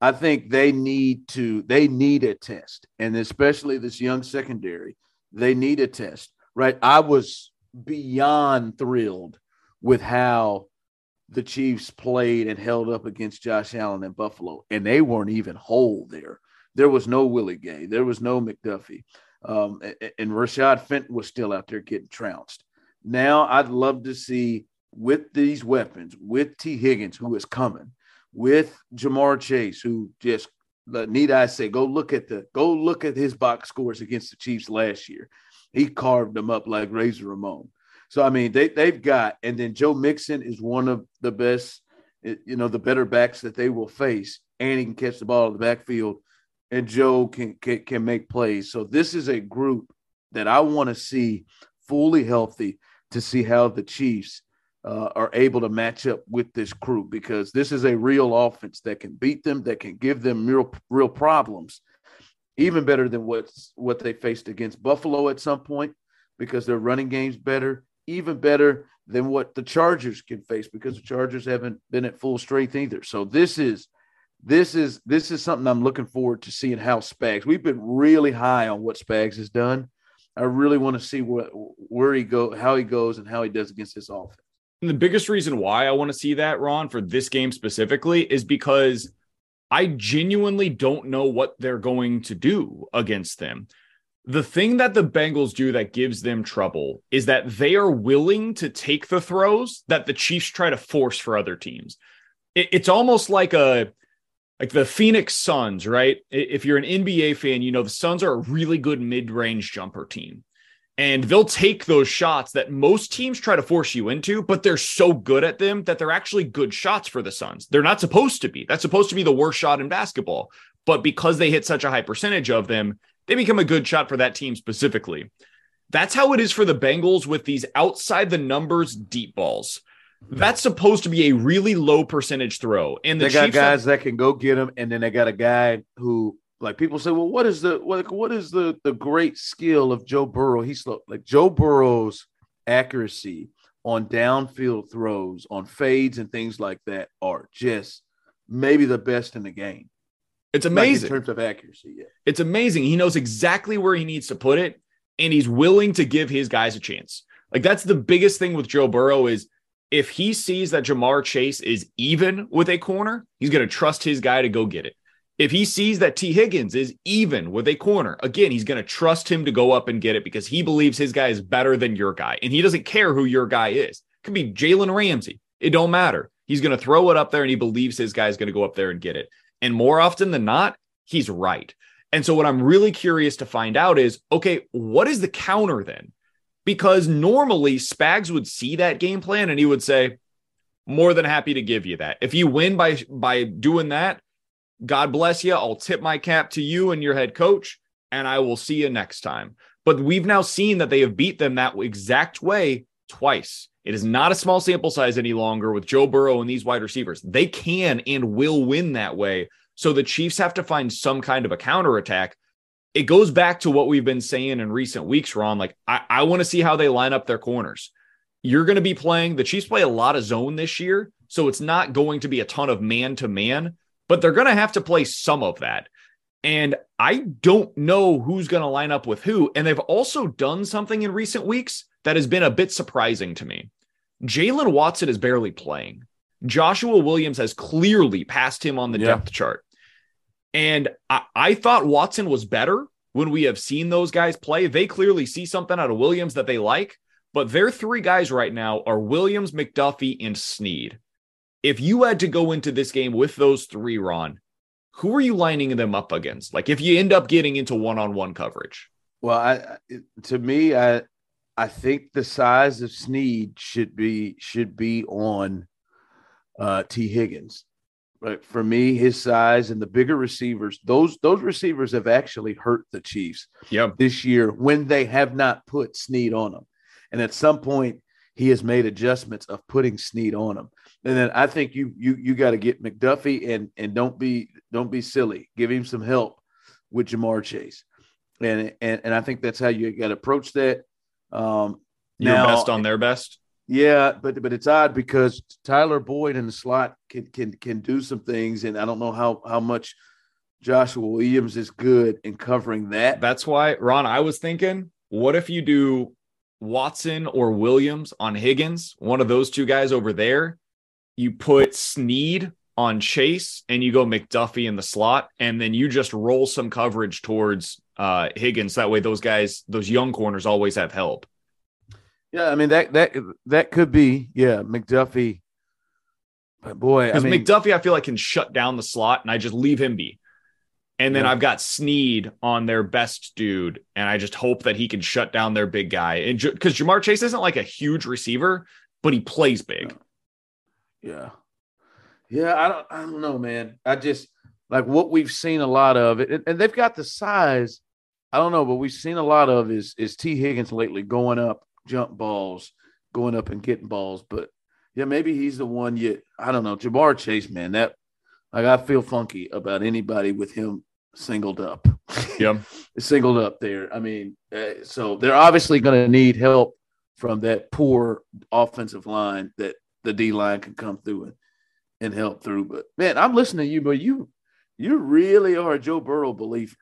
[SPEAKER 2] I think they need to they need a test, and especially this young secondary, they need a test, right? I was beyond thrilled with how the Chiefs played and held up against Josh Allen and Buffalo, and they weren't even whole there. There was no Willie Gay, there was no McDuffie, um, and, Rashad Fenton was still out there getting trounced. Now I'd love to see with these weapons, with Tee Higgins, who is coming, with Ja'Marr Chase, who just need I say, go look at the go look at his box scores against the Chiefs last year. He carved them up like Razor Ramon. So I mean, they they've got, and then Joe Mixon is one of the best, eh, you know, the better backs that they will face, and he can catch the ball in the backfield, and Joe can can, can make plays. So this is a group that I want to see fully healthy to see how the Chiefs uh, are able to match up with this crew because this is a real offense that can beat them, that can give them real real problems, even better than what's what they faced against Buffalo at some point because their running game's better, even better than what the Chargers can face because the Chargers haven't been at full strength either. So this is this is this is something I'm looking forward to seeing how Spags. We've been really high on what Spags has done. I really want to see what where he go, how he goes, and how he does against this offense.
[SPEAKER 4] And the biggest reason why I want to see that, Ron, for this game specifically, is because I genuinely don't know what they're going to do against them. The thing that the Bengals do that gives them trouble is that they are willing to take the throws that the Chiefs try to force for other teams. it's almost like a like the Phoenix Suns, right? If you're an NBA fan, you know the Suns are a really good mid-range jumper team and they'll take those shots that most teams try to force you into, but they're so good at them that they're actually good shots for the Suns. They're not supposed to be. That's supposed to be the worst shot in basketball. But because they hit such a high percentage of them, they become a good shot for that team specifically. That's how it is for the Bengals with these outside the numbers deep balls. That's supposed to be a really low percentage throw. And the
[SPEAKER 2] they got
[SPEAKER 4] Chiefs
[SPEAKER 2] guys
[SPEAKER 4] have,
[SPEAKER 2] that can go get them, and then they got a guy who like people say, well, what is the what, what is the the great skill of Joe Burrow? He's like Joe Burrow's accuracy on downfield throws, on fades and things like that are just maybe the best in the game.
[SPEAKER 4] It's amazing
[SPEAKER 2] like in terms of accuracy. Yeah,
[SPEAKER 4] it's amazing. He knows exactly where he needs to put it, and he's willing to give his guys a chance. Like that's the biggest thing with Joe Burrow is if he sees that Ja'Marr Chase is even with a corner, he's going to trust his guy to go get it. If he sees that Tee Higgins is even with a corner, again, he's going to trust him to go up and get it because he believes his guy is better than your guy. And he doesn't care who your guy is. It could be Jalen Ramsey. It don't matter. He's going to throw it up there and he believes his guy is going to go up there and get it. And more often than not, he's right. And so what I'm really curious to find out is, okay, what is the counter then? Because normally Spags would see that game plan and he would say, more than happy to give you that. If you win by by doing that, God bless you. I'll tip my cap to you and your head coach, and I will see you next time. But we've now seen that they have beat them that exact way twice. It is not a small sample size any longer with Joe Burrow and these wide receivers. They can and will win that way. So the Chiefs have to find some kind of a counterattack. It goes back to what we've been saying in recent weeks, Ron. Like, I, I want to see how they line up their corners. You're going to be playing, the Chiefs play a lot of zone this year. So it's not going to be a ton of man to man but they're going to have to play some of that. And I don't know who's going to line up with who. And they've also done something in recent weeks that has been a bit surprising to me. Jaylen Watson is barely playing. Joshua Williams has clearly passed him on the yeah. depth chart. And I, I thought Watson was better when we have seen those guys play. They clearly see something out of Williams that they like, but their three guys right now are Williams, McDuffie, and Sneed if you had to go into this game with those three, Ron, who are you lining them up against? Like if you end up getting into one-on-one coverage.
[SPEAKER 2] Well, I to me, I I think the size of Sneed should be should be on uh, Tee Higgins. But for me, his size and the bigger receivers, those those receivers have actually hurt the Chiefs
[SPEAKER 4] yep.
[SPEAKER 2] this year when they have not put Sneed on them. And at some point, he has made adjustments of putting Sneed on him. And then I think you you you got to get McDuffie and and don't be don't be silly. Give him some help with Ja'Marr Chase. And and and I think that's how you got to approach that. Um
[SPEAKER 4] your now, best on their best.
[SPEAKER 2] Yeah, but but it's odd because Tyler Boyd in the slot can can can do some things, and I don't know how how much Joshua Williams is good in covering that.
[SPEAKER 4] That's why, Ron, I was thinking, what if you do Watson or Williams on Higgins, one of those two guys over there. You put Sneed on Chase and you go McDuffie in the slot, and then you just roll some coverage towards uh, Higgins. That way, those guys, those young corners, always have help.
[SPEAKER 2] Yeah, I mean that that that could be yeah McDuffie. But boy,
[SPEAKER 4] because
[SPEAKER 2] I mean,
[SPEAKER 4] McDuffie, I feel like can shut down the slot, and I just leave him be. And then
[SPEAKER 2] Yeah.
[SPEAKER 4] I've got Sneed on their best dude, and I just hope that he can shut down their big guy. And because Ja'Marr Chase isn't like a huge receiver, but he plays big.
[SPEAKER 2] Yeah. Yeah, I don't I don't know, man. I just like what we've seen a lot of it. And, they've got the size. I don't know, but we've seen a lot of is is Tee Higgins lately going up jump balls, going up and getting balls. But yeah, maybe he's the one yet. I don't know. Ja'Marr Chase, man, that like I feel funky about anybody with him singled up.
[SPEAKER 4] Yeah.
[SPEAKER 2] singled up there. I mean, uh, so they're obviously going to need help from that poor offensive line that the D line can come through and, and help through. But man, I'm listening to you, but you you really are a Joe Burrow believer.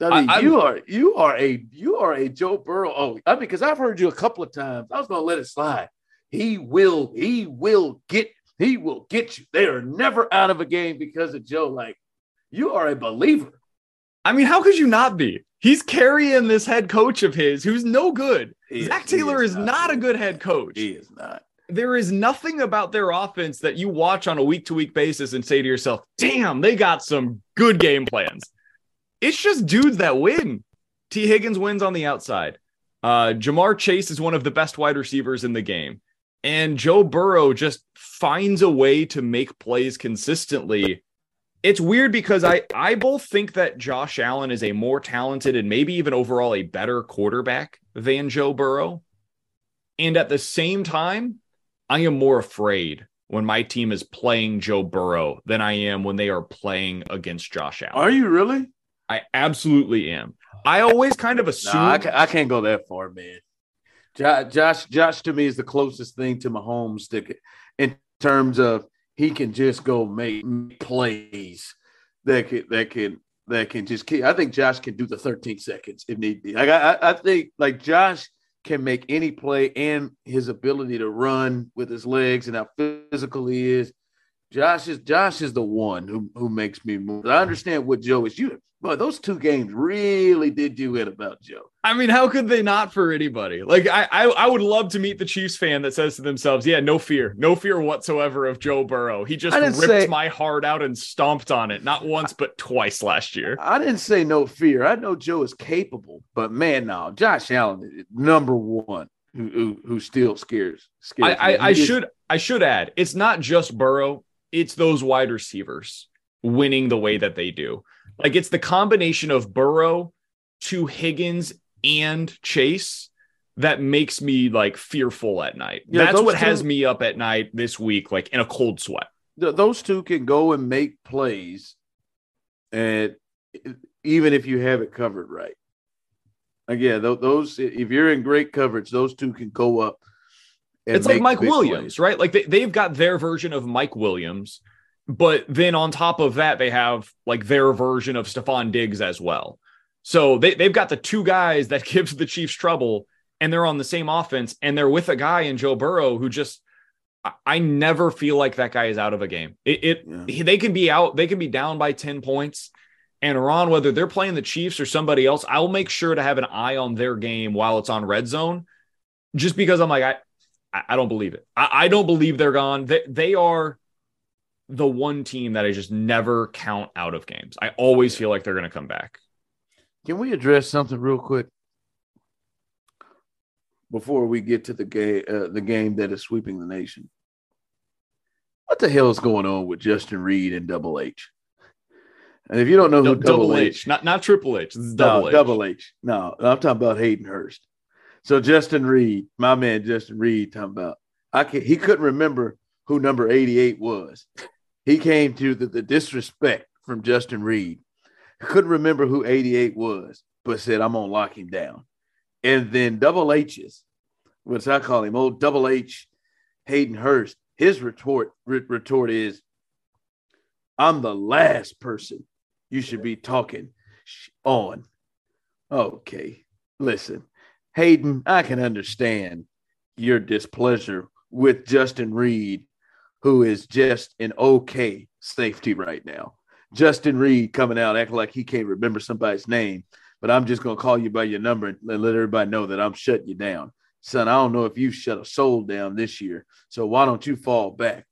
[SPEAKER 2] I mean,
[SPEAKER 4] I-
[SPEAKER 2] you are you are a you are a Joe Burrow. Oh, I mean, because I've heard you a couple of times. I was going to let it slide. He will he will get he will get you. They are never out of a game because of Joe. Like you are a believer.
[SPEAKER 4] I mean, how could you not be? He's carrying this head coach of his who's no good.
[SPEAKER 2] He
[SPEAKER 4] Zach
[SPEAKER 2] is-
[SPEAKER 4] Taylor is, not a
[SPEAKER 2] good.
[SPEAKER 4] good head coach.
[SPEAKER 2] He is not.
[SPEAKER 4] there is nothing about their offense that you watch on a week to week basis and say to yourself, damn, they got some good game plans. It's just dudes that win. Tee Higgins wins on the outside. Uh, Ja'Marr Chase is one of the best wide receivers in the game. And Joe Burrow just finds a way to make plays consistently. It's weird because I, I both think that Josh Allen is a more talented and maybe even overall a better quarterback than Joe Burrow. And at the same time, I am more afraid when my team is playing Joe Burrow than I am when they are playing against Josh Allen.
[SPEAKER 2] Are you really?
[SPEAKER 4] I absolutely am. I always kind of assume.
[SPEAKER 2] No, I, ca- I can't go that far, man. Jo- Josh, Josh to me is the closest thing to Mahomes that, in terms of he can just go make plays that can that can that can just keep. I think Josh can do the 13 seconds if need be. Like I- I think like Josh can make any play and his ability to run with his legs and how physical he is. Josh is Josh is the one who who makes me move. I understand what Joe is. You, but those two games really did you in about Joe.
[SPEAKER 4] I mean, how could they not for anybody? Like, I, I, I would love to meet the Chiefs fan that says to themselves, "Yeah, no fear, no fear whatsoever of Joe Burrow. He just ripped
[SPEAKER 2] say-
[SPEAKER 4] my heart out and stomped on it, not once but twice last year."
[SPEAKER 2] I didn't say no fear. I know Joe is capable, but man, no, Josh Allen, number one, who who, who still scares. scares
[SPEAKER 4] I. I, I should I should add, it's not just Burrow, it's those wide receivers winning the way that they do. Like it's the combination of Burrow to Higgins and Chase that makes me like fearful at night.
[SPEAKER 2] Yeah,
[SPEAKER 4] That's what has me up at night this week, like in a cold sweat.
[SPEAKER 2] th- those two can go and make plays, and even if you have it covered right. Again, th- those if you're in great coverage, those two can go up.
[SPEAKER 4] It's like Mike Williams,
[SPEAKER 2] plays.
[SPEAKER 4] right? Like they, they've got their version of Mike Williams, but then on top of that, they have like their version of Stefon Diggs as well. So they, they've got the two guys that gives the Chiefs trouble, and they're on the same offense, and they're with a guy in Joe Burrow who just I, I never feel like that guy is out of a game. It, it
[SPEAKER 2] Yeah.
[SPEAKER 4] he- they can be out, they can be down by 10 points. And Ron, whether they're playing the Chiefs or somebody else, I'll make sure to have an eye on their game while it's on red zone. Just because I'm like, I I, I don't believe it. I, I don't believe they're gone. They, they are the one team that I just never count out of games. I always feel like they're going to come back.
[SPEAKER 2] Can we address something real quick before we get to the game? Uh, the game that is sweeping the nation. What the hell is going on with Justin Reid and Double H? And if you don't know who
[SPEAKER 4] Double,
[SPEAKER 2] Double,
[SPEAKER 4] H,
[SPEAKER 2] H,
[SPEAKER 4] not not Triple H. This is
[SPEAKER 2] no,
[SPEAKER 4] H.
[SPEAKER 2] Double H. No, I'm talking about Hayden Hurst. So Justin Reid, my man Justin Reid, talking about I can he couldn't remember who number 88 was. He came to the, the disrespect from Justin Reid. Couldn't remember who 88 was, but said, I'm gonna lock him down. And then double H's, which I call him old double H Hayden Hurst, his retort re- retort is, I'm the last person you should be talking on. Okay, listen, Hayden, I can understand your displeasure with Justin Reid, who is just an okay safety right now. Justin Reid coming out acting like he can't remember somebody's name, but I'm just going to call you by your number and let everybody know that I'm shutting you down. son, I don't know if you shut a soul down this year. So why don't you fall back?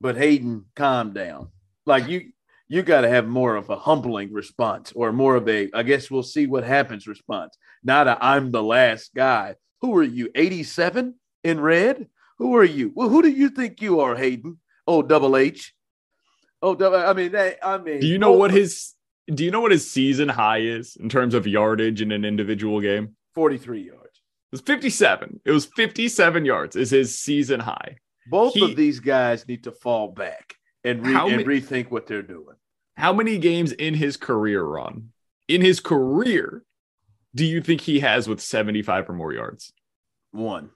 [SPEAKER 2] But Hayden, calm down. Like you, you got to have more of a humbling response or more of a, I guess we'll see what happens response. Not a I'm the last guy. Who are you? 87 in red? Who are you? Well, who do you think you are, Hayden? Oh, double H. Oh, double, I mean, that, I mean,
[SPEAKER 4] do you know
[SPEAKER 2] oh,
[SPEAKER 4] what his do you know what his season high is in terms of yardage in an individual game?
[SPEAKER 2] 43 yards. It
[SPEAKER 4] was 57. It was 57 yards is his season high.
[SPEAKER 2] Both he, of these guys need to fall back and, re- and rethink what they're doing.
[SPEAKER 4] How many games in his career run, in his career, do you think he has with 75 or more yards?
[SPEAKER 2] One.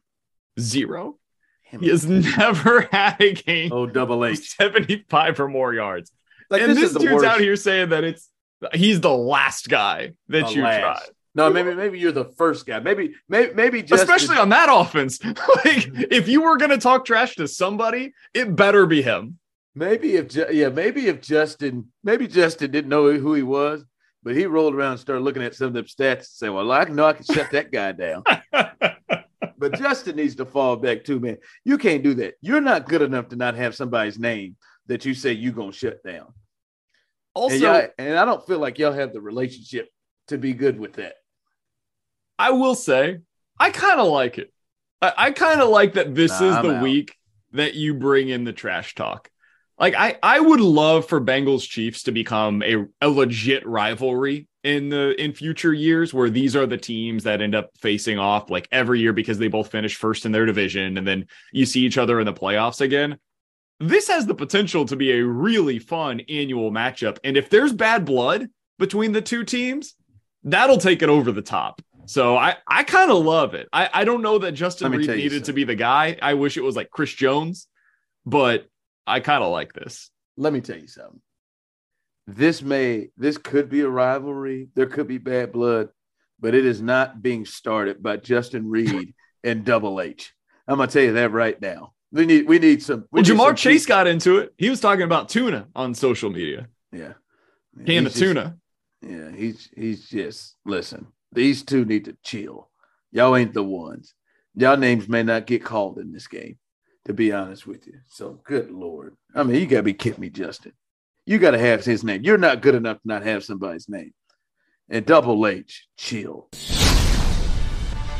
[SPEAKER 4] Zero. He has never had a game.
[SPEAKER 2] Oh, double H.
[SPEAKER 4] 75 or more yards. Like, and this, this dude's worst. out here saying that it's he's the last guy that the you last. tried.
[SPEAKER 2] No, maybe maybe you're the first guy. Maybe maybe maybe just
[SPEAKER 4] especially on that offense. like if you were gonna talk trash to somebody, it better be him.
[SPEAKER 2] Maybe if yeah, maybe if Justin maybe Justin didn't know who he was, but he rolled around and started looking at some of them stats and say, "Well, I know I can shut that guy down." but Justin needs to fall back too, man. You can't do that. You're not good enough to not have somebody's name that you say you're gonna shut down. Also, and, and I don't feel like y'all have the relationship to be good with that.
[SPEAKER 4] I will say, I kind of like it. I, I kind of like that this nah, is I'm the out. week that you bring in the trash talk. Like I, I would love for Bengals Chiefs to become a, a legit rivalry in the in future years where these are the teams that end up facing off like every year because they both finish first in their division and then you see each other in the playoffs again. This has the potential to be a really fun annual matchup. And if there's bad blood between the two teams, that'll take it over the top. So I, I kind of love it. I, I don't know that Justin Reid needed to be the guy. I wish it was like Chris Jones, but I kind of like this.
[SPEAKER 2] Let me tell you something. This may this could be a rivalry. There could be bad blood, but it is not being started by Justin Reid and Double H. I'm gonna tell you that right now. We need we need some.
[SPEAKER 4] We well, need Ja'Marr some Chase got into it. He was talking about tuna on social media.
[SPEAKER 2] Yeah,
[SPEAKER 4] can of tuna.
[SPEAKER 2] Yeah, he's he's just listen. These two need to chill. Y'all ain't the ones. Y'all names may not get called in this game to be honest with you. So good lord. I mean, you gotta be kidding me, Justin. You gotta have his name. You're not good enough to not have somebody's name. And double H, chill.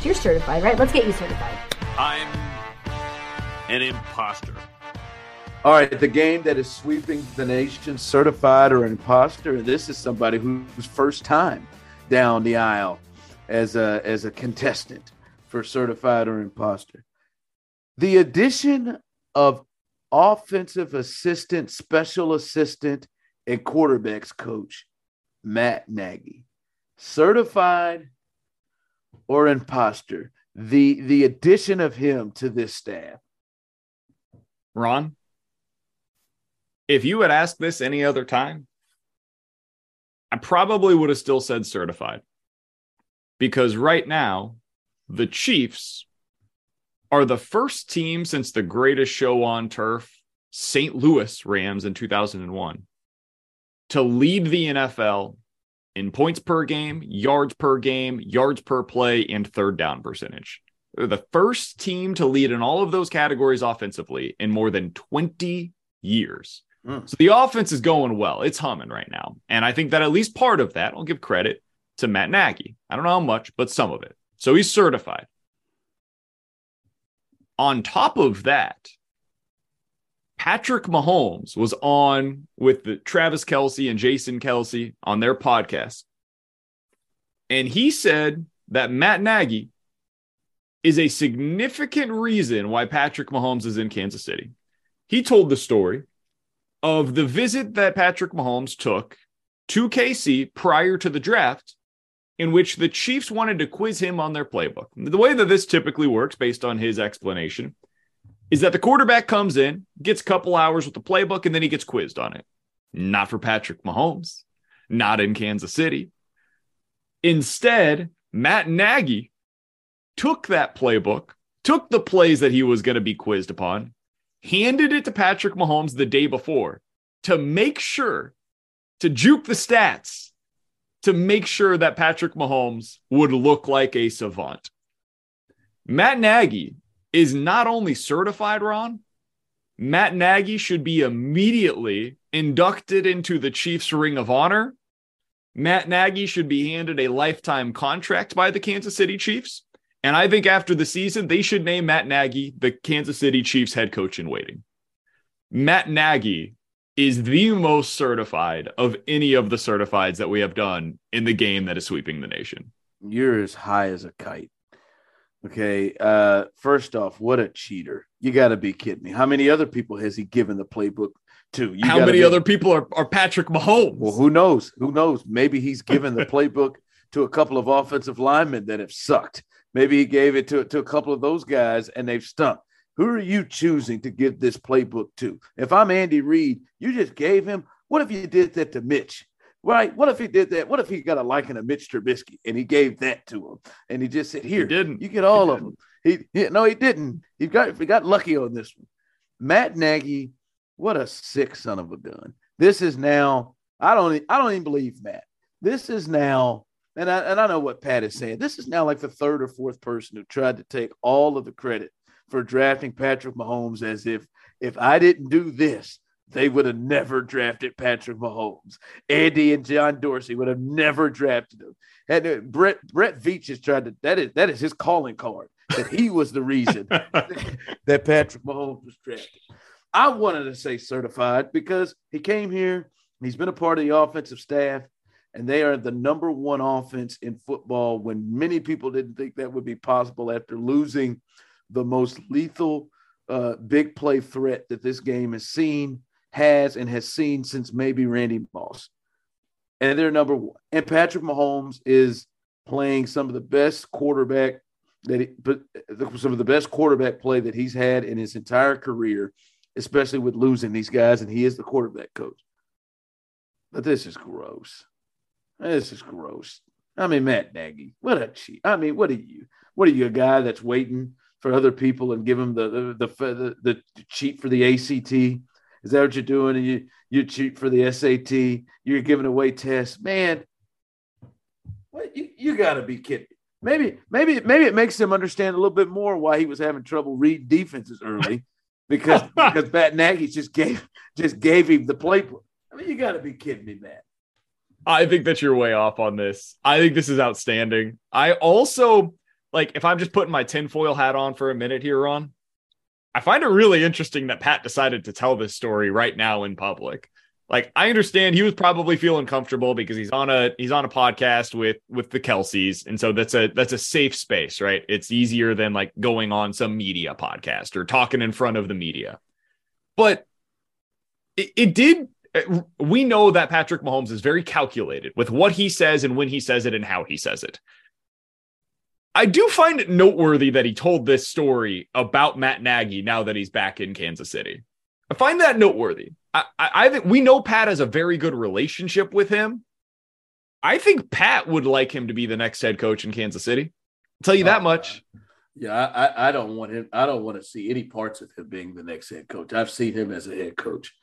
[SPEAKER 5] You're certified, right? Let's get you certified.
[SPEAKER 6] I'm an imposter.
[SPEAKER 2] All right, the game that is sweeping the nation, certified or imposter. This is somebody who's first time down the aisle as a as a contestant for certified or imposter. The addition of offensive assistant, special assistant, and quarterbacks coach Matt Nagy, certified or imposter, the the addition of him to this staff.
[SPEAKER 4] Ron, if you had asked this any other time, I probably would have still said certified. Because right now, the Chiefs are the first team since the greatest show on turf, St. Louis Rams in 2001, to lead the NFL in points per game, yards per game, yards per play, and third down percentage. They're the first team to lead in all of those categories offensively in more than 20 years. Mm. So the offense is going well. It's humming right now. And I think that at least part of that, I'll give credit to Matt Nagy. I don't know how much, but some of it. So he's certified. On top of that, Patrick Mahomes was on with the Travis Kelce and Jason Kelce on their podcast. And he said that Matt Nagy is a significant reason why Patrick Mahomes is in Kansas City. He told the story of the visit that Patrick Mahomes took to KC prior to the draft in which the Chiefs wanted to quiz him on their playbook. The way that this typically works, based on his explanation, is that the quarterback comes in, gets a couple hours with the playbook, and then he gets quizzed on it. Not for Patrick Mahomes, not in Kansas City. Instead, Matt Nagy took that playbook, took the plays that he was going to be quizzed upon, handed it to Patrick Mahomes the day before to make sure to juke the stats to make sure that Patrick Mahomes would look like a savant. Matt Nagy is not only certified, Ron, Matt Nagy should be immediately inducted into the Chiefs Ring of Honor. Matt Nagy should be handed a lifetime contract by the Kansas City Chiefs. And I think after the season, they should name Matt Nagy the Kansas City Chiefs head coach in waiting. Matt Nagy is the most certified of any of the certifieds that we have done in the game that is sweeping the nation.
[SPEAKER 2] You're as high as a kite. Okay. Uh, first off, what a cheater. You got to be kidding me. How many other people has he given the playbook to? You
[SPEAKER 4] How many be... other people are, are Patrick Mahomes?
[SPEAKER 2] Well, who knows? Who knows? Maybe he's given the playbook to a couple of offensive linemen that have sucked. Maybe he gave it to, to a couple of those guys and they've stunk. Who are you choosing to give this playbook to? If I'm Andy Reid, you just gave him. What if you did that to Mitch? Right? What if he did that? What if he got a liking of Mitch Trubisky and he gave that to him and he just said, "Here,
[SPEAKER 4] he didn't.
[SPEAKER 2] you get all he of them." He, he, no, he didn't. He got he got lucky on this one. Matt Nagy, what a sick son of a gun. This is now. I don't. I don't even believe Matt. This is now and I, and I know what Pat is saying. This is now like the third or fourth person who tried to take all of the credit for drafting Patrick Mahomes as if if I didn't do this, they would have never drafted Patrick Mahomes. Andy and John Dorsey would have never drafted him. And uh, Brett Brett Veach has tried to that is that is his calling card that he was the reason that Patrick Mahomes was drafted. I wanted to say certified because he came here, he's been a part of the offensive staff and they are the number one offense in football when many people didn't think that would be possible after losing the most lethal uh, big play threat that this game has seen, has, and has seen since maybe Randy Moss. And they're number one. And Patrick Mahomes is playing some of the best quarterback that he, but some of the best quarterback play that he's had in his entire career, especially with losing these guys, and he is the quarterback coach. But this is gross. This is gross. I mean, Matt Nagy, what a cheat. I mean, what are you? What are you, a guy that's waiting for other people and give them the the the, the, the cheat for the ACT? Is that what you're doing? And you you cheat for the SAT? You're giving away tests, man. What you, you got to be kidding. Maybe maybe maybe it makes him understand a little bit more why he was having trouble reading defenses early, because because Matt Nagy just gave just gave him the playbook. I mean, you got to be kidding me, Matt.
[SPEAKER 4] I think that you're way off on this. I think this is outstanding. I also like if I'm just putting my tinfoil hat on for a minute here, Ron. I find it really interesting that Pat decided to tell this story right now in public. Like I understand he was probably feeling comfortable because he's on a he's on a podcast with with the Kelces, and so that's a that's a safe space, right? It's easier than like going on some media podcast or talking in front of the media. But it, it did we know that Patrick Mahomes is very calculated with what he says and when he says it and how he says it. I do find it noteworthy that he told this story about Matt Nagy now that he's back in Kansas City. I find that noteworthy. I, I, I think we know Pat has a very good relationship with him. I think Pat would like him to be the next head coach in Kansas City. I'll tell you that oh, much.
[SPEAKER 2] Yeah, I, I don't want him. I don't want to see any parts of him being the next head coach. I've seen him as a head coach.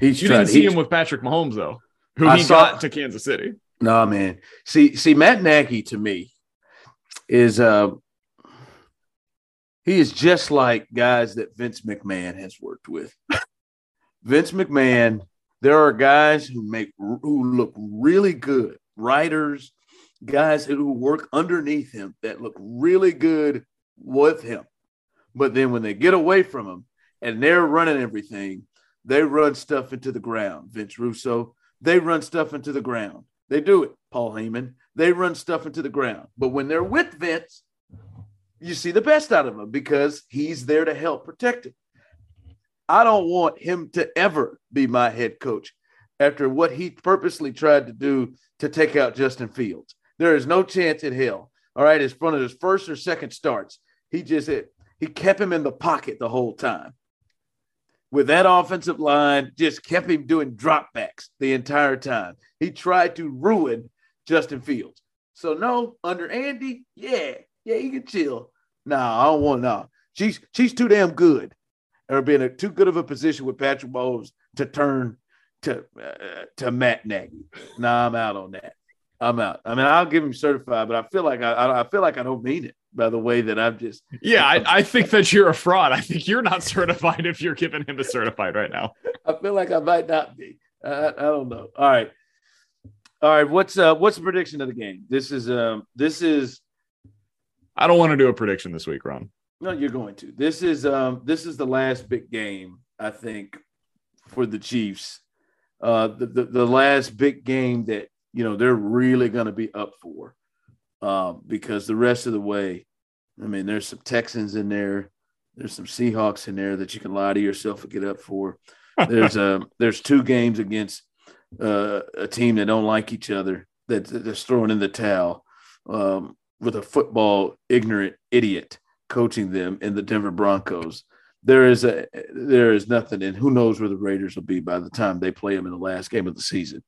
[SPEAKER 4] He's you didn't see him with Patrick Mahomes though, who I he saw, got to Kansas City.
[SPEAKER 2] No, nah, man. See, see, Matt Nagy to me is uh he is just like guys that Vince McMahon has worked with. Vince McMahon, there are guys who make who look really good, writers, guys who work underneath him that look really good with him. But then when they get away from him and they're running everything, they run stuff into the ground. Vince Russo, they run stuff into the ground. They do it. Paul Heyman, they run stuff into the ground. But when they're with Vince, you see the best out of him because he's there to help protect him. I don't want him to ever be my head coach after what he purposely tried to do to take out Justin Fields. There is no chance in hell. All right, as front of his first or second starts, he just hit, he kept him in the pocket the whole time with that offensive line just kept him doing dropbacks the entire time. He tried to ruin Justin Fields. So no, under Andy, yeah, yeah, he can chill. Nah, I don't want no. She's she's too damn good, or being a too good of a position with Patrick Mahomes to turn to uh, to Matt Nagy. Nah, I'm out on that. I'm out. I mean, I'll give him certified, but I feel like I, I feel like I don't mean it by the way that I'm just.
[SPEAKER 4] Yeah, I, I think that you're a fraud. I think you're not certified if you're giving him a certified right now.
[SPEAKER 2] I feel like I might not be. I, I don't know. All right, all right. What's uh what's the prediction of the game? This is um this is.
[SPEAKER 4] I don't want to do a prediction this week, Ron.
[SPEAKER 2] No, you're going to. This is um this is the last big game I think for the Chiefs. Uh, the, the, the last big game that you know they're really going to be up for, uh, because the rest of the way, I mean, there's some Texans in there, there's some Seahawks in there that you can lie to yourself and get up for. There's um there's two games against uh, a team that don't like each other that, that's throwing in the towel um, with a football ignorant idiot coaching them in the Denver Broncos there is a there is nothing, and who knows where the Raiders will be by the time they play them in the last game of the season.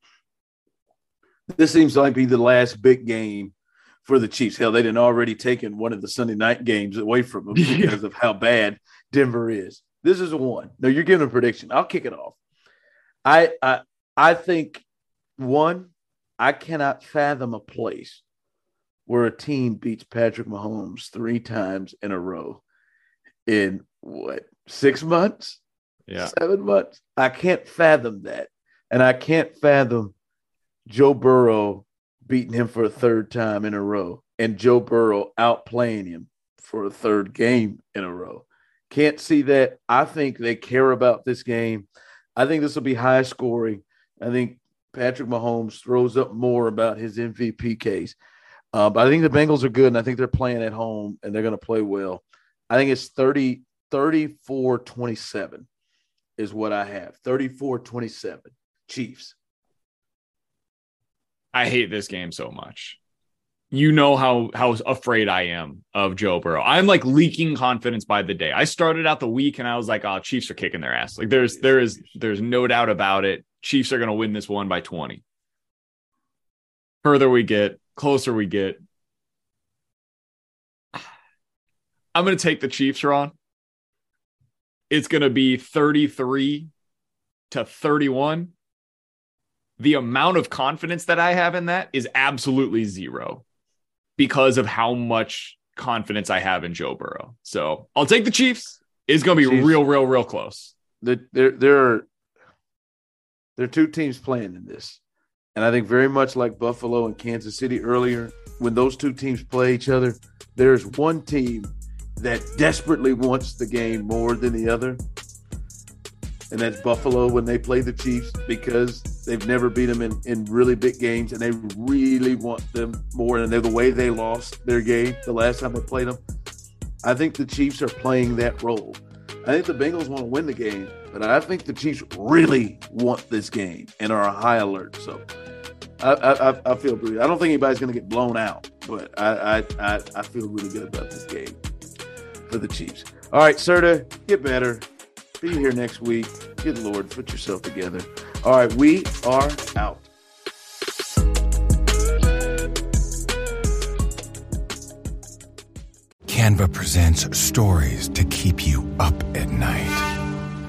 [SPEAKER 2] This seems like be the last big game for the Chiefs. Hell, they didn't already taken one of the Sunday night games away from them because of how bad Denver is. This is one. No, you're giving a prediction. I'll kick it off. I I I think one, I cannot fathom a place where a team beats Patrick Mahomes three times in a row in what six months,
[SPEAKER 4] yeah,
[SPEAKER 2] seven months. I can't fathom that, and I can't fathom Joe Burrow beating him for a third time in a row, and Joe Burrow outplaying him for a third game in a row. Can't see that. I think they care about this game. I think this will be high scoring. I think Patrick Mahomes throws up more about his MVP case. Uh, but I think the Bengals are good, and I think they're playing at home, and they're going to play well. I think it's 30, 34 27 is what I have. 34 27 Chiefs.
[SPEAKER 4] I hate this game so much. You know how how afraid I am of Joe Burrow. I'm like leaking confidence by the day. I started out the week and I was like, "Oh, Chiefs are kicking their ass." Like there's there is there's no doubt about it. Chiefs are going to win this one by 20. Further we get, closer we get. I'm going to take the Chiefs, Ron it's going to be 33 to 31. The amount of confidence that I have in that is absolutely zero because of how much confidence I have in Joe Burrow. So I'll take the Chiefs. It's going to be Chiefs. real, real, real close.
[SPEAKER 2] The, there, there are there are two teams playing in this, and I think very much like Buffalo and Kansas City earlier, when those two teams play each other, there's one team that desperately wants the game more than the other. And that's Buffalo when they play the Chiefs because they've never beat them in, in really big games and they really want them more. And they're the way they lost their game the last time they played them. I think the Chiefs are playing that role. I think the Bengals want to win the game, but I think the Chiefs really want this game and are high alert. So I, I, I feel pretty. I don't think anybody's going to get blown out, but I, I, I feel really good about this game for the Chiefs. All right, Serta, get better. Be here next week. Good Lord, put yourself together. All right, we are out.
[SPEAKER 7] Canva presents stories to keep you up at night.